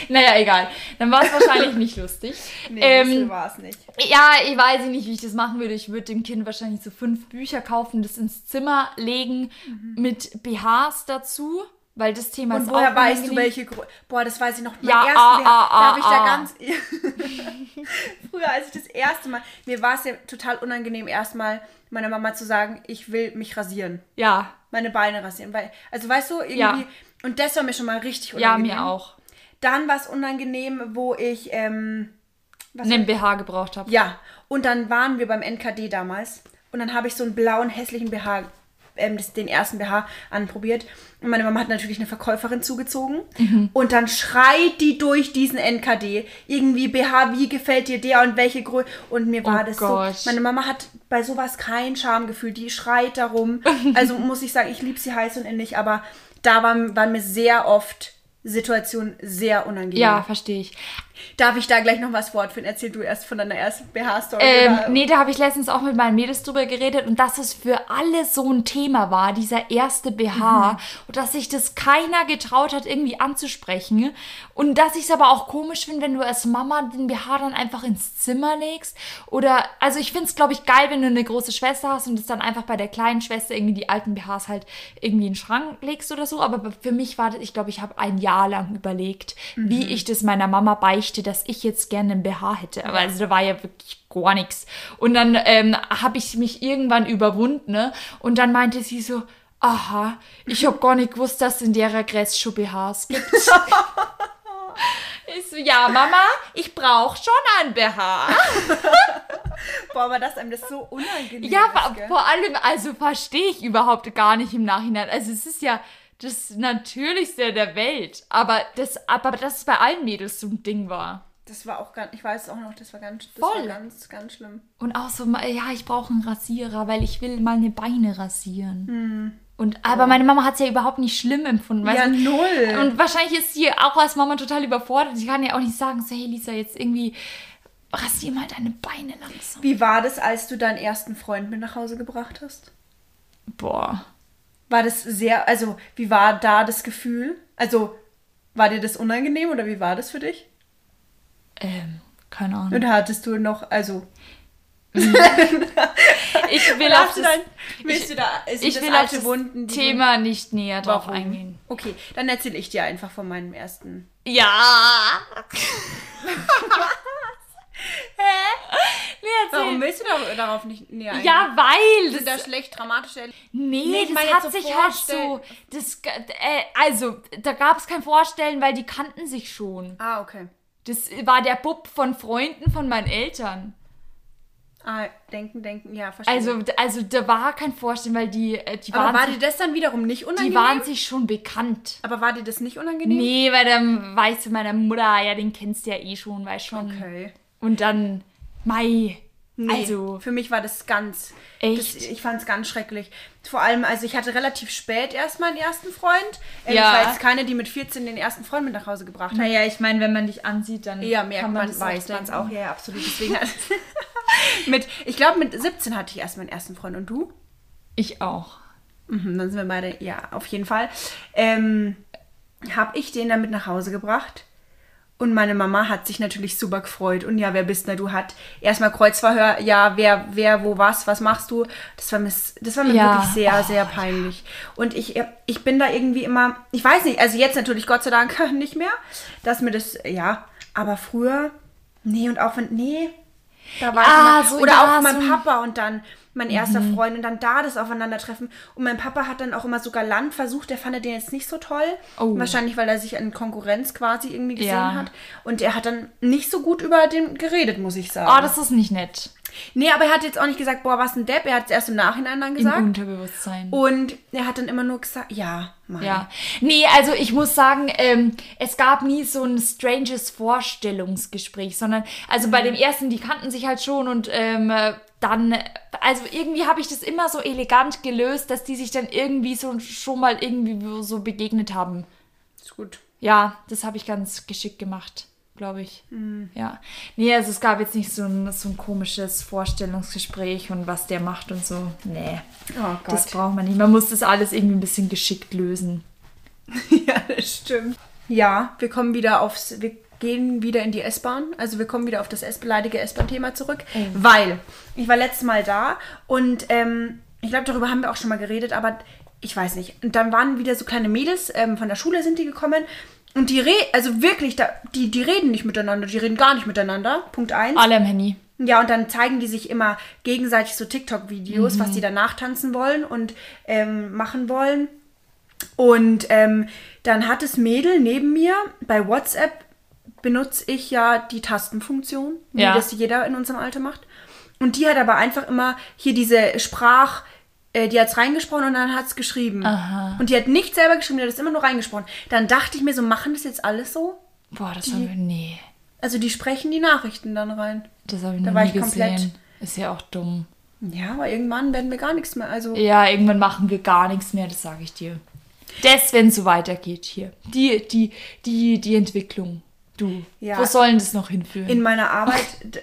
Naja, egal. Dann war es wahrscheinlich nicht lustig. Nee, ähm, war es nicht. ja, ich weiß nicht, wie ich das machen würde. Ich würde dem Kind wahrscheinlich so fünf Bücher kaufen, das ins Zimmer legen mit BHs dazu, weil das Thema Und ist woher auch weißt du, welche Größe? Boah, das weiß ich noch. Mein Ja, ersten ah, Lehrer, ah, da habe ich da ah, ganz. Früher, als ich das erste Mal. Mir war es ja total unangenehm, erstmal meiner Mama zu sagen, ich will mich rasieren. Ja, Meine Beine rasieren. Weil, also weißt du, irgendwie. Ja. Und das war mir schon mal richtig ja, unangenehm. mir auch. Dann war es unangenehm, wo ich. Ähm, was Einen BH gebraucht habe. Ja, und dann waren wir beim NKD damals und dann habe ich so einen blauen, hässlichen BH, ähm, das, den ersten BH anprobiert. Und meine Mama hat natürlich eine Verkäuferin zugezogen Mhm. und dann schreit die durch diesen NKD. Irgendwie BH, wie gefällt dir der und welche Größe? Und mir war Oh das Gott. so. Meine Mama hat bei sowas kein Schamgefühl, die schreit darum. Also muss ich sagen, ich liebe sie heiß und innig, aber da waren, waren mir sehr oft Situationen sehr unangenehm. Ja, verstehe ich. Darf ich da gleich noch was fortführen? Erzähl du erst von deiner ersten BH-Story. Ähm, nee, da habe ich letztens auch mit meinen Mädels drüber geredet und dass es für alle so ein Thema war, dieser erste BH. Und dass sich das keiner getraut hat, irgendwie anzusprechen. Und dass ich es aber auch komisch finde, wenn du als Mama den BH dann einfach ins Zimmer legst. Oder, also ich finde es, glaube ich, geil, wenn du eine große Schwester hast und es dann einfach bei der kleinen Schwester irgendwie die alten BHs halt irgendwie in den Schrank legst oder so. Aber für mich war das, ich glaube, ich habe ein Jahr lang überlegt, wie ich das meiner Mama beichte, dass ich jetzt gerne einen BH hätte. Aber also da war ja wirklich gar nichts. Und dann ähm, habe ich mich irgendwann überwunden ne? und dann meinte sie so, aha, ich habe gar nicht gewusst, dass es in der Regress schon BHs gibt. ich so, ja, Mama, ich brauche schon einen BH. Boah, aber dass einem das so unangenehm Ja, ist, vor, gell? vor allem, also verstehe ich überhaupt gar nicht im Nachhinein. Also es ist ja das Natürlichste der Welt. Aber das, aber dass es bei allen Mädels so ein Ding war. Das war auch ganz, ich weiß auch noch, das war ganz, das Voll. war ganz, ganz schlimm. Und auch so, ja, ich brauche einen Rasierer, weil ich will meine Beine rasieren. Und, aber meine Mama hat es ja überhaupt nicht schlimm empfunden. Ja, du? null. Und wahrscheinlich ist sie auch als Mama total überfordert. Sie kann ja auch nicht sagen, so, hey Lisa, jetzt irgendwie rasier mal deine Beine langsam. Wie war das, als du deinen ersten Freund mit nach Hause gebracht hast? Boah. War das sehr, also wie war da das Gefühl? Also war dir das unangenehm oder wie war das für dich? Ähm, keine Ahnung. Oder hattest du noch, also Ich will auf du das, willst du da, ich will auf alte das Wunden, Thema nicht näher du, drauf Warum? eingehen. Okay, dann erzähle ich dir einfach von meinem ersten. Ja. Hä? Nee. Warum willst du da, darauf nicht näher eingehen? Ja, weil Sind da schlecht dramatische Erle- nee, Nee, das hat so sich halt so, das, äh, also, da gab es kein Vorstellen, weil die kannten sich schon. Ah, okay. Das war der Bub von Freunden von meinen Eltern. Ah, denken, denken, ja, verstehe. Also, also da war kein Vorstellen, weil die, äh, die, aber waren, war sich, dir das dann wiederum nicht unangenehm? die waren sich schon bekannt. aber war dir das nicht unangenehm? Nee, weil dann weißt du, meiner Mutter, ja, den kennst du ja eh schon, weißt schon. Okay. Und dann, Mai, Nee, also, für mich war das ganz. Echt? Das, ich fand es ganz schrecklich. Vor allem, also ich hatte relativ spät erst meinen ersten Freund. Ähm, Ja. Ich war jetzt keine, die mit 14 den ersten Freund mit nach Hause gebracht hat. naja, ich meine, wenn man dich ansieht, dann Ja, merkt kann man, das weiß man es auch. Ja, ja, absolut. Deswegen mit, ich glaube, mit 17 hatte ich erst meinen ersten Freund. Und du? Ich auch. Mhm, dann sind wir beide, ja, auf jeden Fall. Ähm, habe ich den dann mit nach Hause gebracht. Und meine Mama hat sich natürlich super gefreut. Und ja, wer bist denn du? Hat erstmal Kreuzverhör, ja, wer, wer, wo, was, was machst du? Das war mir, das war mir Ja. wirklich sehr, Oh, sehr peinlich. Und ich, ich bin da irgendwie immer, ich weiß nicht, also jetzt natürlich Gott sei Dank nicht mehr, dass mir das, ja, aber früher, nee, und auch wenn, nee, da war Ja, ich immer, so, oder ja, auch mein so Papa und dann mein erster Freund und dann da das Aufeinandertreffen. Und mein Papa hat dann auch immer sogar Land versucht, der fand den jetzt nicht so toll. Oh. Wahrscheinlich, weil er sich an Konkurrenz quasi irgendwie gesehen Ja. hat. Und er hat dann nicht so gut über den geredet, muss ich sagen. Oh, das ist nicht nett. nee, aber er hat jetzt auch nicht gesagt, boah, was ein Depp. Er hat es erst im Nachhinein dann Im gesagt. Unterbewusstsein. Und er hat dann immer nur gesagt, ja, Mann. Ja. Nee, also ich muss sagen, ähm, es gab nie so ein stranges Vorstellungsgespräch, sondern also bei dem ersten, die kannten sich halt schon und ähm, äh, dann, also irgendwie habe ich das immer so elegant gelöst, dass die sich dann irgendwie so schon mal irgendwie so begegnet haben. Ist gut. Ja, das habe ich ganz geschickt gemacht, glaube ich. Ja. Nee, also es gab jetzt nicht so ein, so ein komisches Vorstellungsgespräch und was der macht und so. Nee. Oh Das Gott. braucht man nicht. Man muss das alles irgendwie ein bisschen geschickt lösen. ja, das stimmt. Ja, wir kommen wieder aufs, wir gehen wieder in die S-Bahn. Also wir kommen wieder auf das S beleidige S-Bahn-Thema zurück. Weil ich war letztes Mal da und ähm, ich glaube, darüber haben wir auch schon mal geredet, aber ich weiß nicht. Und dann waren wieder so kleine Mädels, ähm, von der Schule sind die gekommen. Und die reden, also wirklich, da, die, die reden nicht miteinander, die reden gar nicht miteinander. Punkt eins. Alle am Handy. Ja, und dann zeigen die sich immer gegenseitig so TikTok-Videos, was die danach tanzen wollen und ähm, machen wollen. Und ähm, dann hat das Mädel neben mir bei WhatsApp benutze ich ja die Tastenfunktion, wie Ja. das jeder in unserem Alter macht. Und die hat aber einfach immer hier diese Sprach, äh, die hat's reingesprochen und dann hat's geschrieben. Und die hat nicht selber geschrieben, die hat es immer nur reingesprochen. Dann dachte ich mir so, machen das jetzt alles so? Boah, das haben wir. Nee. Also die sprechen die Nachrichten dann rein. Das habe ich Da noch war nie ich komplett- gesehen. Ist ja auch dumm. Ja, aber irgendwann werden wir gar nichts mehr. Also Ja, irgendwann machen wir gar nichts mehr, das sage ich dir. Das, wenn es so weitergeht hier. Die, die, die, die Entwicklung. Du, Ja. wo sollen das noch hinführen? in meiner Arbeit.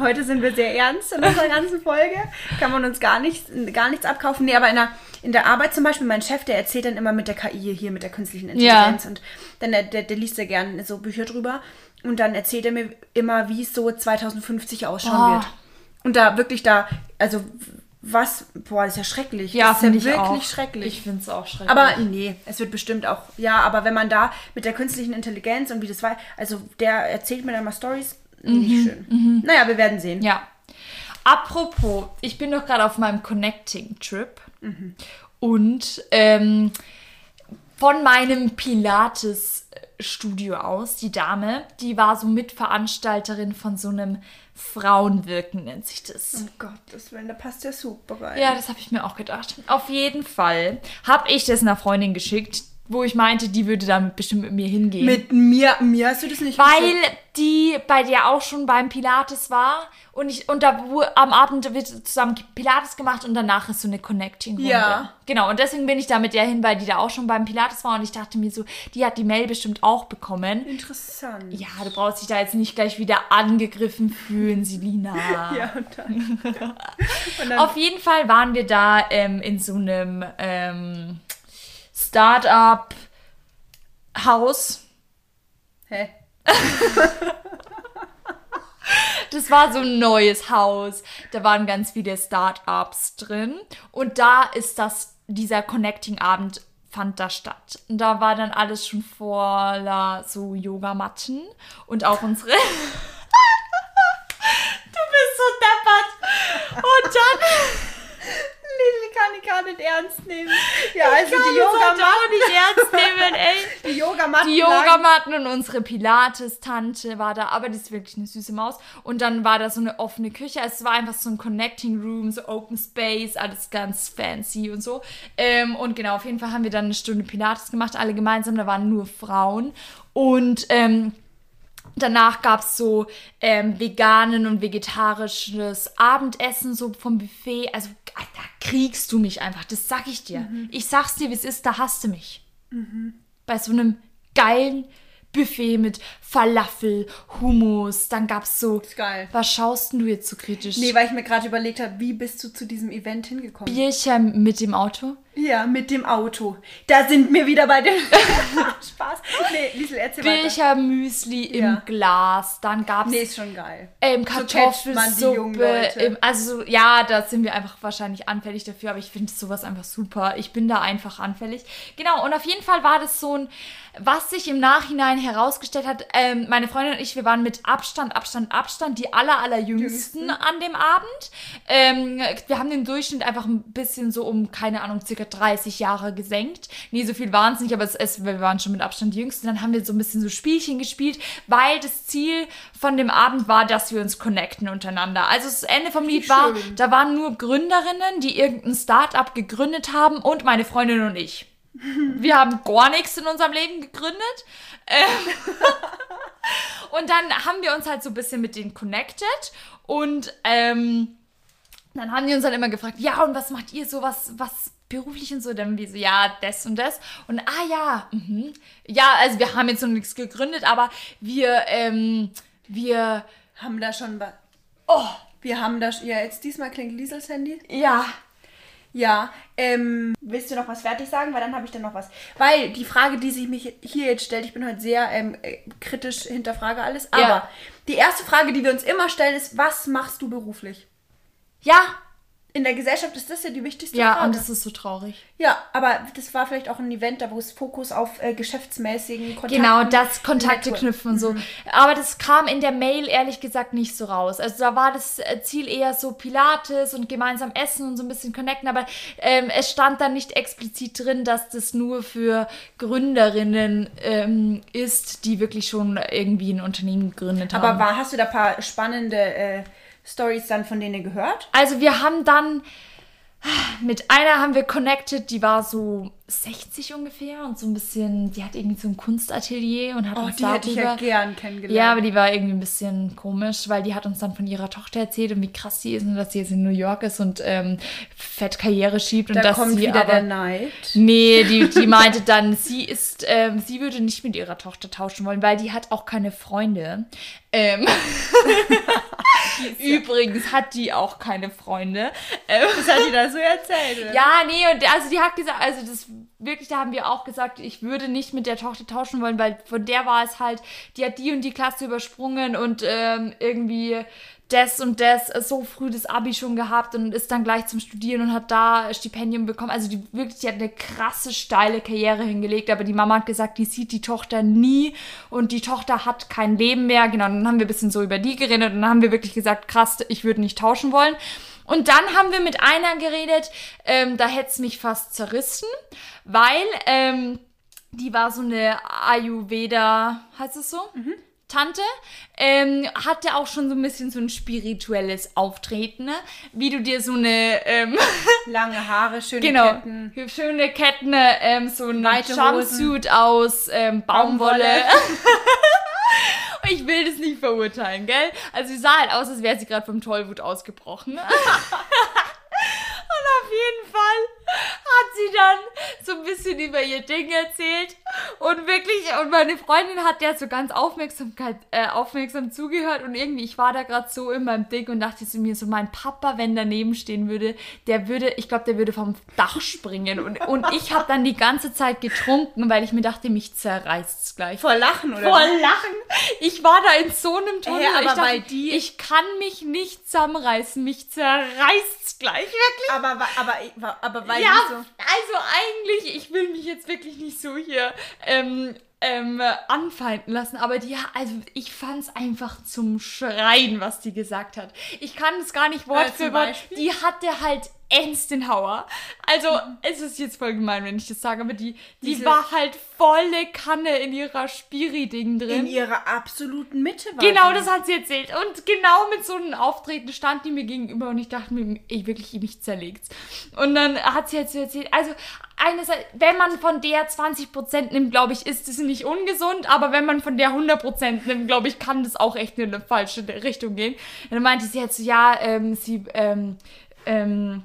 Heute sind wir sehr ernst in unserer ganzen Folge. Kann man uns gar nichts, gar nichts abkaufen. Nee, aber in der, in der Arbeit zum Beispiel, mein Chef, der erzählt dann immer mit der KI hier, mit der künstlichen Intelligenz. Und dann der, der, der liest ja gerne so Bücher drüber. Und dann erzählt er mir immer, wie es so 2050 ausschauen Oh. wird. Und da wirklich da, also was, boah, das ist ja schrecklich. ja, das ist finde ja ich wirklich auch. schrecklich. Ich finde es auch schrecklich. Aber nee, es wird bestimmt auch, ja, aber wenn man da mit der künstlichen Intelligenz und wie das war, also der erzählt mir dann mal Stories, nicht schön. Naja, wir werden sehen. Ja. Apropos, ich bin doch gerade auf meinem Connecting-Trip und ähm, von meinem Pilates-Studio aus, die Dame, die war so Mitveranstalterin von so einem Frauenwirken, nennt sich das. Oh Gott, das da passt der super rein. Ja, das habe ich mir auch gedacht. Auf jeden Fall habe ich das einer Freundin geschickt, wo ich meinte, die würde dann bestimmt mit mir hingehen. Mit mir, mir hast du das nicht Weil geschickt? die bei dir auch schon beim Pilates war und ich und da wo, am Abend wird zusammen Pilates gemacht und danach ist so eine Connecting Runde. Ja. Genau und deswegen bin ich da mit der hin, weil die da auch schon beim Pilates war und ich dachte mir so, die hat die Mail bestimmt auch bekommen. Interessant. Ja, du brauchst dich da jetzt nicht gleich wieder angegriffen fühlen, Selina. Ja, und dann. und dann Auf jeden Fall waren wir da ähm, in so einem ähm, Start-up Haus. hä? Das war so ein neues Haus. Da waren ganz viele Start-ups drin. Und da ist das, dieser Connecting-Abend fand da statt. Und da war dann alles schon voller so Yogamatten und auch unsere. du bist so deppert. Und dann. Ich gar nicht ernst nehmen. Ja, also die Yogamatten. nicht ernst nehmen, ey. Die Yogamatten. Die Yogamatten und unsere Pilates-Tante war da, aber die ist wirklich eine süße Maus. Und dann war da so eine offene Küche. Es war einfach so ein Connecting Room, so Open Space, alles ganz fancy und so. Ähm, und genau, auf jeden Fall haben wir dann eine Stunde Pilates gemacht, alle gemeinsam. Da waren nur Frauen. Und ähm, Danach gab es so ähm, veganen und vegetarisches Abendessen, so vom Buffet. Also da kriegst du mich einfach, das sag ich dir. Ich sag's dir, wie es ist, da hast du mich. Bei so einem geilen Buffet mit Falafel, Hummus, dann gab's so. Ist geil. Was schaust denn du jetzt so kritisch? Nee, weil ich mir gerade überlegt habe, wie bist du zu diesem Event hingekommen? Bierchen mit dem Auto. Ja, mit dem Auto. Da sind wir wieder bei dem Spaß. Nee, Liesel, erzähl weiter. Bircher Müsli im Ja. Glas. Dann gab's Nee, ist schon geil. Ähm, Kartoffelsuppe. Also so- ja, da sind wir einfach wahrscheinlich anfällig dafür, aber ich finde sowas einfach super. Ich bin da einfach anfällig. Genau, und auf jeden Fall war das so ein, was sich im Nachhinein herausgestellt hat, ähm, meine Freundin und ich, wir waren mit Abstand, Abstand, Abstand die aller, allerjüngsten an dem Abend. Ähm, wir haben den Durchschnitt einfach ein bisschen so um, keine Ahnung, circa 30 Jahre gesenkt. Nee, so viel waren es nicht, aber es, es, wir waren schon mit Abstand die Jüngsten. Dann haben wir so ein bisschen so Spielchen gespielt, weil das Ziel von dem Abend war, dass wir uns connecten untereinander. Also das Ende vom Lied war, da waren nur Gründerinnen, die irgendein Start-up gegründet haben und meine Freundin und ich. Wir haben gar nichts in unserem Leben gegründet. Ähm, und dann haben wir uns halt so ein bisschen mit denen connected und ähm, dann haben die uns dann immer gefragt, ja, und was macht ihr so, was, was beruflich und so? Dann wir so, ja, das und das. Und ah ja, mhm. ja, also wir haben jetzt noch nichts gegründet, aber wir, ähm, wir, Haben da schon was. Oh, wir haben da. sch- Ja, jetzt diesmal klingt Liesels Handy. ja, Ja, ähm, willst du noch was fertig sagen? Weil dann habe ich dann noch was. Weil die Frage, die sich mich hier jetzt stellt, ich bin heute sehr ähm, äh, kritisch, hinterfrage alles. Aber Ja. die erste Frage, die wir uns immer stellen, ist, was machst du beruflich? ja, In der Gesellschaft ist das ja die wichtigste ja, Frage. und das ist so traurig. ja, aber das war vielleicht auch ein Event, da wo es Fokus auf äh, geschäftsmäßigen Kontakten Genau, das Kontakte knüpfen und so. Aber das kam in der Mail ehrlich gesagt nicht so raus. Also da war das äh, Ziel eher so Pilates und gemeinsam essen und so ein bisschen connecten, aber ähm, es stand dann nicht explizit drin, dass das nur für Gründerinnen ähm, ist, die wirklich schon irgendwie ein Unternehmen gegründet haben. Aber war, hast du da ein paar spannende äh, Stories dann von denen gehört? Also wir haben dann mit einer haben wir connected, die war so 60 ungefähr und so ein bisschen, die hat irgendwie so ein Kunstatelier und hat Oh, uns die hätte ich ja darüber- gern kennengelernt. Ja, aber die war irgendwie ein bisschen komisch, weil die hat uns dann von ihrer Tochter erzählt und wie krass sie ist und dass sie jetzt in New York ist und ähm, fett Karriere schiebt und da dass kommt sie wieder aber der Neid. Nee, die, die meinte dann, sie ist, ähm, sie würde nicht mit ihrer Tochter tauschen wollen, weil die hat auch keine Freunde. Ähm, Übrigens hat die auch keine Freunde. Ähm, Das hat die da so erzählt. oder? ja, nee, und also die hat gesagt, also das wirklich, da haben wir auch gesagt, ich würde nicht mit der Tochter tauschen wollen, weil von der war es halt, die hat die und die Klasse übersprungen und ähm, irgendwie das und das äh, so früh das Abi schon gehabt und ist dann gleich zum Studieren und hat da Stipendium bekommen. Also die wirklich, die hat eine krasse steile Karriere hingelegt, aber die Mama hat gesagt, die sieht die Tochter nie und die Tochter hat kein Leben mehr. Genau, dann haben wir ein bisschen so über die geredet und dann haben wir wirklich gesagt, krass, ich würde nicht tauschen wollen. Und dann haben wir mit einer geredet, ähm, da hätte es mich fast zerrissen, weil ähm, die war so eine Ayurveda, heißt es so? Tante, ähm, hatte auch schon so ein bisschen so ein spirituelles Auftreten, ne? wie du dir so eine, ähm, Lange Haare, schöne genau, Ketten. schöne Ketten, ähm, so ein Jumpsuit aus ähm, Baumwolle. Baumwolle. ich will das nicht verurteilen, gell? Also sie sah halt aus, als wäre sie gerade vom Tollwut ausgebrochen. Und auf jeden Fall hat sie dann so ein bisschen über ihr Ding erzählt. Und wirklich, und meine Freundin hat der so ganz Aufmerksamkeit, äh, aufmerksam zugehört. Und irgendwie, ich war da gerade so in meinem Ding und dachte zu mir so, mein Papa, wenn daneben stehen würde, der würde, ich glaube, der würde vom Dach springen. Und, und ich habe dann die ganze Zeit getrunken, weil ich mir dachte, mich zerreißt's gleich. Vor Lachen, oder? Vor? Lachen. Ich war da in so einem Tunnel. Hä, aber ich dachte, die- ich kann mich nicht zusammenreißen. Mich zerreißt's gleich. Wirklich. Aber, aber, aber, aber weil Ja, so... also eigentlich, ich will mich jetzt wirklich nicht so hier ähm, ähm, anfeinden lassen, aber die, also ich fand's einfach zum Schreien, was die gesagt hat. Ich kann es gar nicht Wort Äh, für Wort. Die hatte halt ernst den Hauer. Also, es ist jetzt voll gemein, wenn ich das sage, aber die, die Diese- war halt volle Kanne in ihrer Spiri-Ding drin. In ihrer absoluten Mitte war Genau, die. das hat sie erzählt. Und genau mit so einem Auftreten stand die mir gegenüber und ich dachte mir, ich wirklich, mich zerlegt's. Und dann hat sie jetzt so erzählt, also einerseits, wenn man von der 20% nimmt, glaube ich, ist es nicht ungesund, aber wenn man von der 100% nimmt, glaube ich, kann das auch echt in eine falsche Richtung gehen. Und dann meinte sie jetzt so, ja, ähm, sie, ähm, ähm,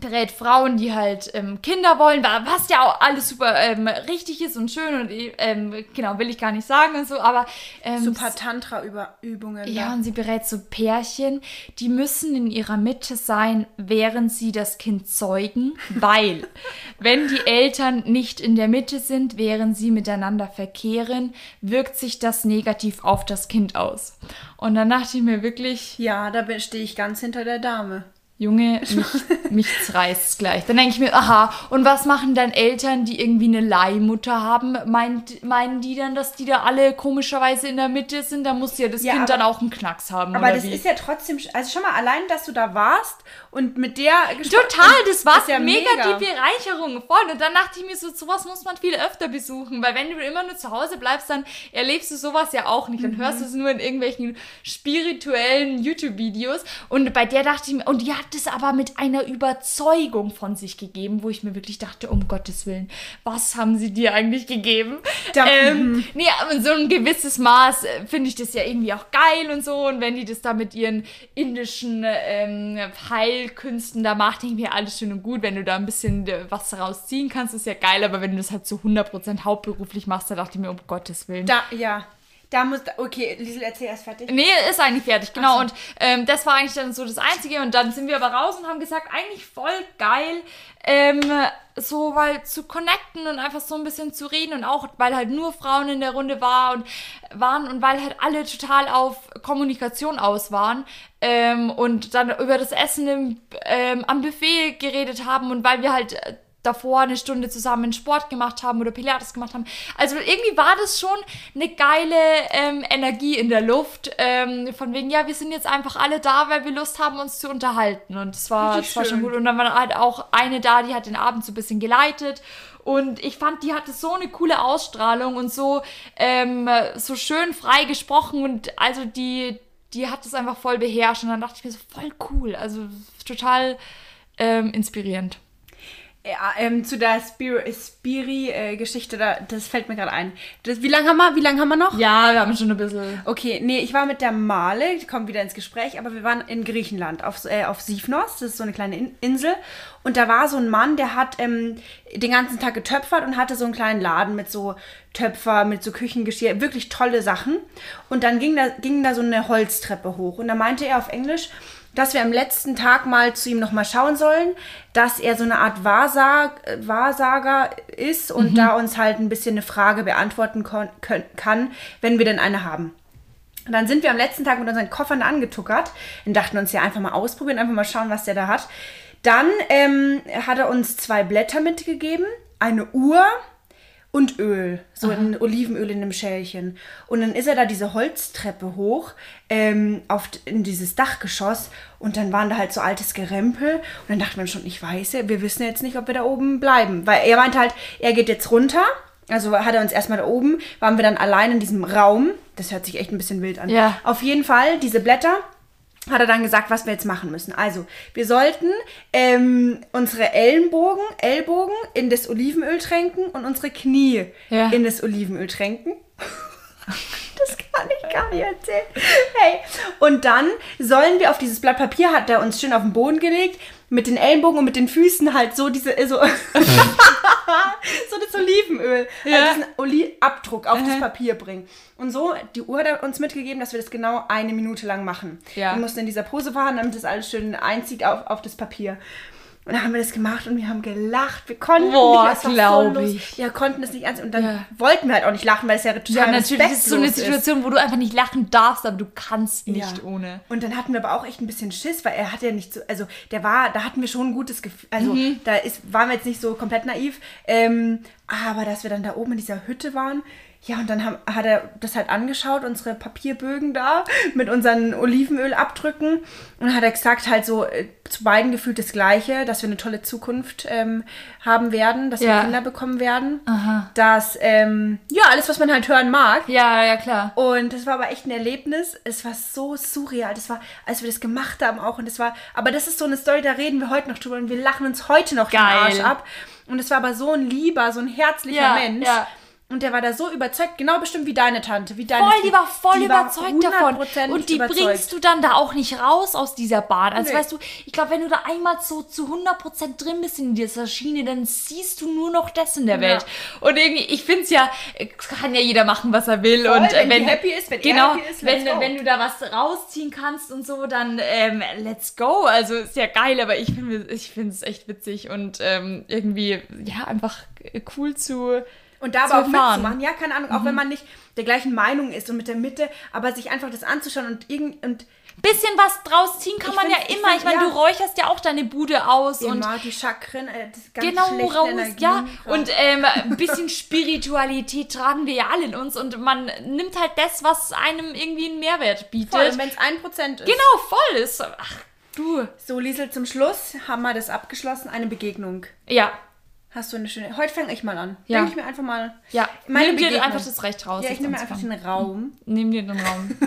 berät Frauen, die halt ähm, Kinder wollen, wa- was ja auch alles super ähm, richtig ist und schön und ähm, genau, will ich gar nicht sagen und so, aber ähm, paar Tantra-Übungen. ja, und sie berät so Pärchen, die müssen in ihrer Mitte sein, während sie das Kind zeugen, weil wenn die Eltern nicht in der Mitte sind, während sie miteinander verkehren, wirkt sich das negativ auf das Kind aus. Und dann dachte ich mir wirklich, Ja, da stehe ich ganz hinter der Dame. Junge, mich, mich reißt gleich. Dann denke ich mir, aha, und was machen dann Eltern, die irgendwie eine Leihmutter haben? Meint, meinen die dann, dass die da alle komischerweise in der Mitte sind? Da muss ja das Ja, Kind aber- dann auch einen Knacks haben, Aber das wie? ist ja trotzdem, also schon mal allein, dass du da warst und mit der Total, das war ja mega, mega. die Bereicherung voll. Und dann dachte ich mir so, sowas muss man viel öfter besuchen, weil wenn du immer nur zu Hause bleibst, dann erlebst du sowas ja auch nicht. Dann Mhm. hörst du es nur in irgendwelchen spirituellen YouTube-Videos. Und bei der dachte ich mir, und die hat es aber mit einer Überzeugung von sich gegeben, wo ich mir wirklich dachte, um Gottes Willen, was haben sie dir eigentlich gegeben? Da- ähm, nee, aber so ein gewisses Maß äh, finde ich das ja irgendwie auch geil und so. Und wenn die das da mit ihren indischen ähm, Heilkünsten da macht, denke ich mir, alles schön und gut. Wenn du da ein bisschen äh, was daraus ziehen kannst, ist ja geil. Aber wenn du das halt zu 100% hauptberuflich machst, da dachte ich mir, um Gottes Willen. Da, ja. Da muss, okay, Liesel, erzähl erst fertig. Nee, ist eigentlich fertig, genau. So. Und ähm, das war eigentlich dann so das Einzige. Und dann sind wir aber raus und haben gesagt, eigentlich voll geil, ähm, so weil zu connecten und einfach so ein bisschen zu reden und auch, weil halt nur Frauen in der Runde war und waren und weil halt alle total auf Kommunikation aus waren ähm, und dann über das Essen im, ähm, am Buffet geredet haben und weil wir halt äh, davor eine Stunde zusammen Sport gemacht haben oder Pilates gemacht haben. Also irgendwie war das schon eine geile ähm, Energie in der Luft. Ähm, von wegen, ja, wir sind jetzt einfach alle da, weil wir Lust haben, uns zu unterhalten. Und das war, das war schon gut. Und dann war halt auch eine da, die hat den Abend so ein bisschen geleitet. Und ich fand, die hatte so eine coole Ausstrahlung und so, ähm, so schön frei gesprochen. Und also die, die hat das einfach voll beherrscht. Und dann dachte ich mir so, voll cool. Also total ähm, inspirierend. Ja, ähm, zu der Spiri-Geschichte, da, das fällt mir gerade ein. Das, wie lange haben wir, wie lang haben wir noch? Ja, wir haben schon ein bisschen. Okay, nee, ich war mit der Male, die kommt wieder ins Gespräch, aber wir waren in Griechenland, auf, äh, auf Sifnos, das ist so eine kleine In Insel. Und da war so ein Mann, der hat ähm, den ganzen Tag getöpfert und hatte so einen kleinen Laden mit so Töpfer, mit so Küchengeschirr, wirklich tolle Sachen. Und dann ging da, ging da so eine Holztreppe hoch. Und da meinte er auf Englisch, dass wir am letzten Tag mal zu ihm nochmal schauen sollen, dass er so eine Art Wahrsag, Wahrsager ist und da uns halt ein bisschen eine Frage beantworten kann, wenn wir denn eine haben. Und dann sind wir am letzten Tag mit unseren Koffern angetuckert und dachten uns ja einfach mal ausprobieren, einfach mal schauen, was der da hat. Dann ähm, hat er uns zwei Blätter mitgegeben, eine Uhr und Öl, so ein Olivenöl in einem Schälchen. Und dann ist er da diese Holztreppe hoch ähm, auf, in dieses Dachgeschoss und dann waren da halt so altes Gerempel und dann dachten wir schon, ich weiß ja, wir wissen jetzt nicht, ob wir da oben bleiben, weil er meinte halt, er geht jetzt runter. Also hat er uns erstmal da oben, waren wir dann allein in diesem Raum. Das hört sich echt ein bisschen wild an. Ja. Auf jeden Fall, diese Blätter hat er dann gesagt, was wir jetzt machen müssen. Also, wir sollten ähm, unsere Ellenbogen, Ellbogen in das Olivenöl tränken und unsere Knie Ja. in das Olivenöl tränken. Das kann ich gar nicht erzählen. Hey. Und dann sollen wir auf dieses Blatt Papier, hat er uns schön auf den Boden gelegt, mit den Ellenbogen und mit den Füßen halt so diese, äh, so, so das Olivenöl, Ja. also diesen Oli Abdruck auf das Papier bringen. Und so, die Uhr hat uns mitgegeben, dass wir das genau eine Minute lang machen. Ja. Wir mussten in dieser Pose fahren, damit das alles schön einzieht auf, auf das Papier. Und dann haben wir das gemacht und wir haben gelacht. Wir konnten Boah, nicht, es war glaub so ich. Wir konnten es nicht ernst Und dann Ja. wollten wir halt auch nicht lachen, weil es ja total Ja, natürlich. Das ist so eine Situation, wo du einfach nicht lachen darfst, aber du kannst nicht Ja. ohne. Und dann hatten wir aber auch echt ein bisschen Schiss, weil er hatte ja nicht so, also der war, da hatten wir schon ein gutes Gefühl, also Mhm. da ist, waren wir jetzt nicht so komplett naiv, ähm, aber dass wir dann da oben in dieser Hütte waren, ja, und dann haben, hat er das halt angeschaut, unsere Papierbögen da mit unseren Olivenölabdrücken und hat er gesagt, halt so äh, zu beiden gefühlt das Gleiche, dass wir eine tolle Zukunft ähm, haben werden, dass Ja. wir Kinder bekommen werden, Aha. dass, ähm, ja, alles, was man halt hören mag. Ja, ja, klar. Und das war aber echt ein Erlebnis. Es war so surreal. Das war, als wir das gemacht haben auch. Und das war, aber das ist so eine Story, da reden wir heute noch drüber und wir lachen uns heute noch den Geil. Arsch ab. Und es war aber so ein lieber, so ein herzlicher Ja, Mensch. ja. Und der war da so überzeugt, genau bestimmt wie deine Tante, wie deine Voll, die war voll die war überzeugt davon. 100% Und die überzeugt. bringst du dann da auch nicht raus aus dieser Bahn. Also Nee. weißt du, ich glaube, wenn du da einmal so zu 100% drin bist in dieser Schiene, dann siehst du nur noch das in der Welt. Und irgendwie, ich finde es ja, kann ja jeder machen, was er will. Voll, und äh, wenn die happy ist, wenn er genau, happy ist, wenn, go. wenn du da was rausziehen kannst und so, dann ähm, let's go. Also ist ja geil, aber ich finde es echt witzig und ähm, irgendwie, ja, einfach cool zu... Und da aber auch erfahren. mitzumachen, ja, keine Ahnung, auch wenn man nicht der gleichen Meinung ist und mit der Mitte, aber sich einfach das anzuschauen und irgend und bisschen was draus ziehen kann Ich man ja ich immer. Ich, find- meine, ja. du räucherst ja auch deine Bude aus und immer die Chakren, äh, das ganz genau raus, Energien ja. raus. Und ähm, ein bisschen Spiritualität tragen wir ja alle in uns und man nimmt halt das, was einem irgendwie einen Mehrwert bietet. Voll, wenn es ein Prozent ist. genau, voll ist. Ach, du. So, Liesel, zum Schluss haben wir das abgeschlossen, eine Begegnung. Ja, Hast du eine schöne. Heute fange ich mal an. Ja. Denke ich mir einfach mal. ja. Meine Nimm dir einfach das Recht raus. Ja, ich nehme mir einfach den Raum. Nimm dir den Raum.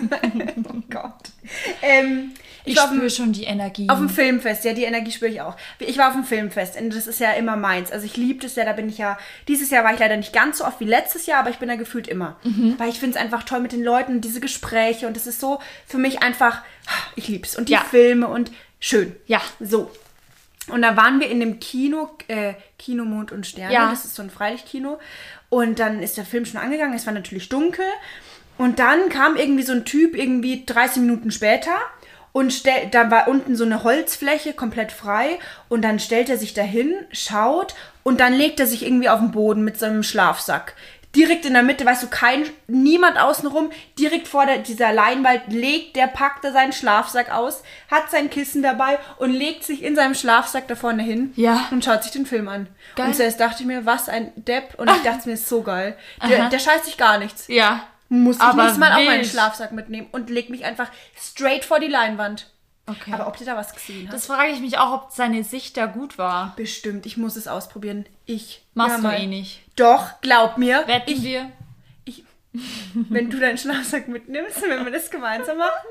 Oh Gott. Ähm, ich, Ich spüre schon die Energie. auf dem Filmfest, ja, die Energie spüre ich auch. Ich war auf dem Filmfest und das ist ja immer meins. Also ich liebe das ja, da bin ich ja. Dieses Jahr war ich leider nicht ganz so oft wie letztes Jahr, aber ich bin da gefühlt immer. Mhm. Weil ich finde es einfach toll mit den Leuten und diese Gespräche und es ist so für mich einfach. Ich liebe es. Und die Ja. Filme und schön. Ja. So. Und da waren wir in dem Kino, äh, Kino Mond und Sterne. Ja. Das ist so ein Freilichtkino. Und dann ist der Film schon angegangen. Es war natürlich dunkel. Und dann kam irgendwie so ein Typ, irgendwie 30 Minuten später. Und da war unten so eine Holzfläche komplett frei. Und dann stellt er sich dahin, schaut. Und dann legt er sich irgendwie auf den Boden mit so einem Schlafsack. Direkt in der Mitte, weißt du, kein, niemand außenrum, direkt vor der, dieser Leinwand legt der, packt er seinen Schlafsack aus, hat sein Kissen dabei und legt sich in seinem Schlafsack da vorne hin Ja. und schaut sich den Film an. Geil. Und zuerst dachte ich mir, was ein Depp. Und ich dachte mir, ist so geil. Der, Aha. der scheißt sich gar nichts. ja. Muss ich Aber nächstes Mal auch meinen wild. Schlafsack mitnehmen und leg mich einfach straight vor die Leinwand. Okay. Aber ob dir da was gesehen hast? das frage ich mich auch, ob seine Sicht da gut war. Bestimmt, ich muss es ausprobieren. Ich. Machst Ja, du mal. eh nicht. Doch, glaub mir. Wetten ich, wir? ich, wenn du deinen Schlafsack mitnimmst, wenn wir das gemeinsam machen.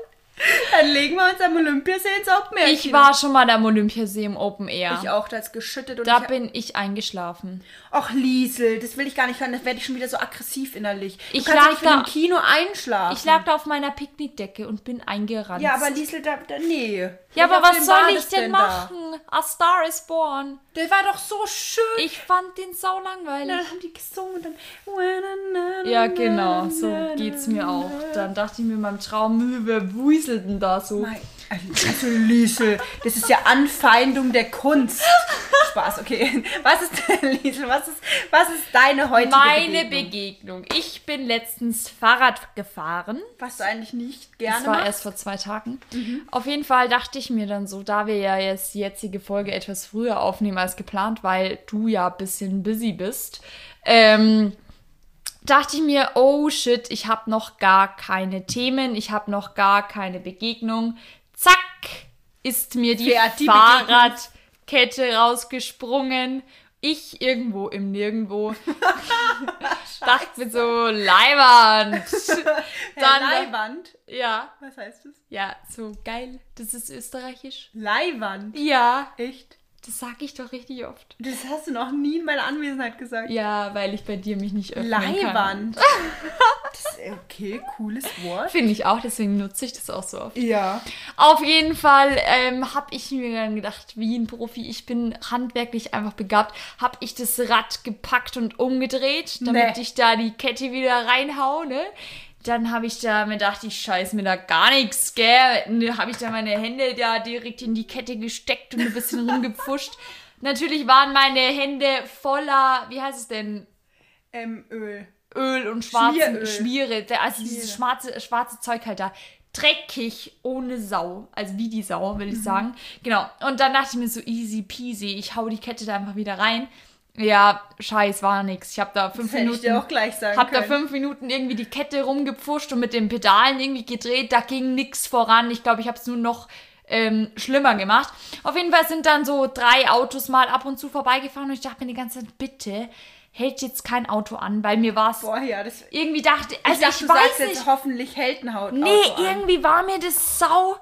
Dann legen wir uns am Olympiasee ins Open Air. Ich war schon mal am Olympiasee im Open Air. Ich auch, da ist geschüttet und Da ich, bin ich eingeschlafen. Ach, Liesel, das will ich gar nicht hören, das werde ich schon wieder so aggressiv innerlich. Du Ich lag nicht da- dem Kino einschlafen. Ich lag da auf meiner Picknickdecke und bin eingerannt. Ja, aber Liesel, da, da nee. Ja, aber was soll ich denn da? machen? A Star is Born. Der war doch so schön. Ich fand den sau langweilig. dann haben die gesungen und dann... Ja, genau, so geht's mir auch. Dann dachte ich mir in meinem Traum, wer wuselt denn da so? Mein, also Liesel, das ist ja Anfeindung der Kunst. Spaß, okay. Was ist denn, Liesel, was ist, was ist deine heutige Meine Begegnung? Begegnung. Ich bin letztens Fahrrad gefahren. Was du eigentlich nicht gerne Das war machst. erst vor zwei Tagen. Auf jeden Fall dachte ich mir dann so, da wir ja jetzt die jetzige Folge etwas früher aufnehmen als geplant, weil du ja ein bisschen busy bist, ähm, dachte ich mir, oh shit, ich habe noch gar keine Themen, ich habe noch gar keine Begegnung. Zack, ist mir die, die Fahrradkette rausgesprungen. Ich irgendwo im Nirgendwo. dachte mir so, Leiband. Dann, Leihwand. ja, Was heißt das? ja, so geil. Das ist österreichisch. Leihwand. Ja, Echt? Das sag ich doch richtig oft. Das hast du noch nie in meiner Anwesenheit gesagt. Ja, weil ich bei dir mich nicht öffnen kann. Leihwand. Das ist, okay, cooles Wort. Finde ich auch, deswegen nutze ich das auch so oft. Ja. Auf jeden Fall ähm, habe ich mir dann gedacht, wie ein Profi, ich bin handwerklich einfach begabt, habe ich das Rad gepackt und umgedreht, damit Nee. ich da die Kette wieder reinhau, ne? Dann habe ich da mir gedacht, ich scheiß mir da gar nichts, gell? Habe ich da meine Hände da direkt in die Kette gesteckt und ein bisschen rumgepfuscht. Natürlich waren meine Hände voller, wie heißt es denn? Ähm, Öl. Öl und schwarzen Schmieröl. Schmiere, also dieses schwarze, schwarze Zeug halt da. Dreckig ohne Sau. Also wie die Sau, will ich Mhm. sagen. Genau. Und dann dachte ich mir so easy peasy, ich hau die Kette da einfach wieder rein. Ja, scheiß, war nix. Ich habe da fünf Das hätte ich Minuten. dir auch gleich sagen hab da können. fünf Minuten irgendwie die Kette rumgepfuscht und mit den Pedalen irgendwie gedreht. Da ging nix voran. Ich glaube, ich habe es nur noch ähm, schlimmer gemacht. Auf jeden Fall sind dann so drei Autos mal ab und zu vorbeigefahren und ich dachte mir die ganze Zeit, bitte hält jetzt kein Auto an, weil mir war es ja, das... irgendwie dachte, Ich also dachte, ich, weiß nicht. jetzt hoffentlich hält ein Haut nee, Auto an. irgendwie war mir das sau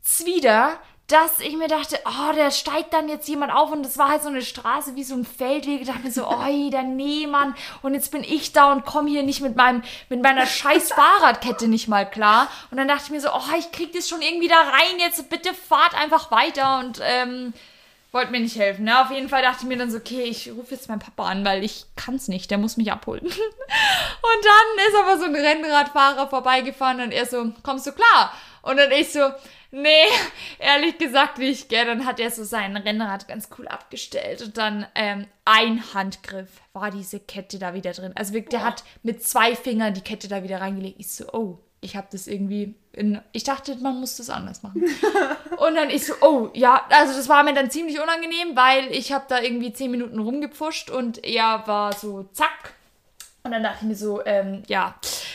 zwider, dass ich mir dachte, oh, da steigt dann jetzt jemand auf und das war halt so eine Straße wie so ein Feldweg. Ich dachte mir so, oi, der nee, Mann. Und jetzt bin ich da und komme hier nicht mit meinem, mit meiner scheiß Fahrradkette nicht mal klar. Und dann dachte ich mir so, oh, ich krieg das schon irgendwie da rein. Jetzt bitte fahrt einfach weiter und ähm, wollte mir nicht helfen. Ne? Auf jeden Fall dachte ich mir dann so, okay, ich rufe jetzt meinen Papa an, weil ich kann's nicht, der muss mich abholen. und dann ist aber so ein Rennradfahrer vorbeigefahren und er so, kommst du klar? Und dann ich so, nee, ehrlich gesagt nicht, gell. Dann hat er so sein Rennrad ganz cool abgestellt und dann ähm, ein Handgriff war diese Kette da wieder drin. Also wirklich, der hat mit zwei Fingern die Kette da wieder reingelegt. Ich so, oh, ich habe das irgendwie in, ich dachte, man muss das anders machen. Und dann ich so, oh, ja, also das war mir dann ziemlich unangenehm, weil ich habe da irgendwie zehn Minuten rumgepfuscht und er war so, zack. Und dann dachte ich mir so, ähm, ja,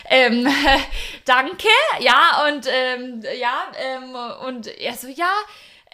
ähm, danke, ja, und, ähm, ja, ähm, und er so, ja,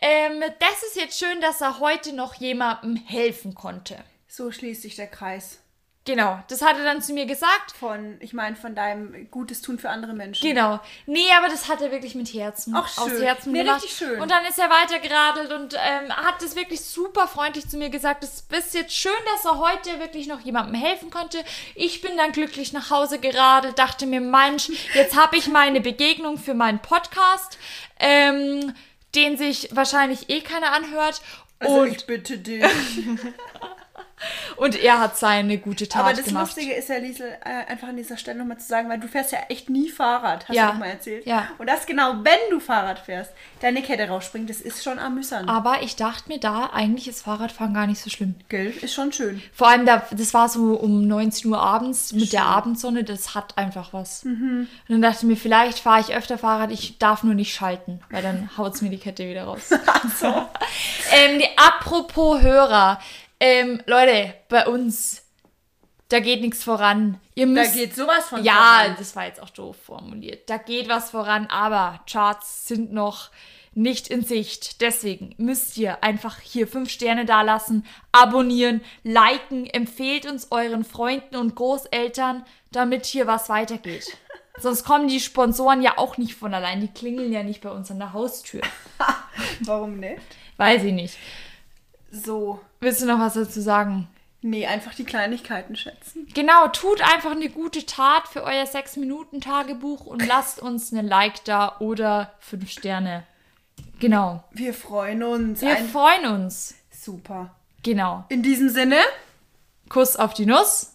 ähm, das ist jetzt schön, dass er heute noch jemandem helfen konnte. So schließt sich der Kreis. Genau, das hat er dann zu mir gesagt. Von, ich meine, von deinem Gutes tun für andere Menschen. Genau. Nee, aber das hat er wirklich mit Herzen. Aus schön. Herzen Nee, gemacht. richtig schön. Und dann ist er weitergeradelt und ähm, hat das wirklich super freundlich zu mir gesagt. Es ist jetzt schön, dass er heute wirklich noch jemandem helfen konnte. Ich bin dann glücklich nach Hause geradelt, dachte mir, Mensch, jetzt habe ich meine Begegnung für meinen Podcast, ähm, den sich wahrscheinlich eh keiner anhört. Also und, ich bitte dich. und er hat seine gute Tat Aber das gemacht. Lustige ist ja, Liesel, äh, einfach an dieser Stelle nochmal zu sagen, weil du fährst ja echt nie Fahrrad, hast Ja. du doch mal erzählt. Ja. Und das genau, wenn du Fahrrad fährst, deine Kette rausspringt, das ist schon amüsant. aber ich dachte mir da, eigentlich ist Fahrradfahren gar nicht so schlimm. Gell? Ist schon schön. Vor allem, da, das war so um 19 Uhr abends mit der Abendsonne, das hat einfach was. Und dann dachte ich mir, vielleicht fahre ich öfter Fahrrad, ich darf nur nicht schalten, weil dann haut es mir die Kette wieder raus. ähm, die, apropos Hörer, ähm, Leute, bei uns, da geht nichts voran. Ihr Da müsst, geht sowas von ja, voran. das war jetzt auch doof formuliert. Da geht was voran, aber Charts sind noch nicht in Sicht. Deswegen müsst ihr einfach hier fünf Sterne dalassen, abonnieren, liken, empfehlt uns euren Freunden und Großeltern, damit hier was weitergeht. Sonst kommen die Sponsoren ja auch nicht von allein. Die klingeln ja nicht bei uns an der Haustür. Warum nicht? Weiß ich nicht. So. Willst du noch was dazu sagen? Nee, einfach die Kleinigkeiten schätzen. Genau, tut einfach eine gute Tat für euer 6-Minuten-Tagebuch und lasst uns eine Like da oder 5 Sterne. Genau. Wir freuen uns. Wir Ein freuen uns. Super. Genau. In diesem Sinne, Kuss auf die Nuss.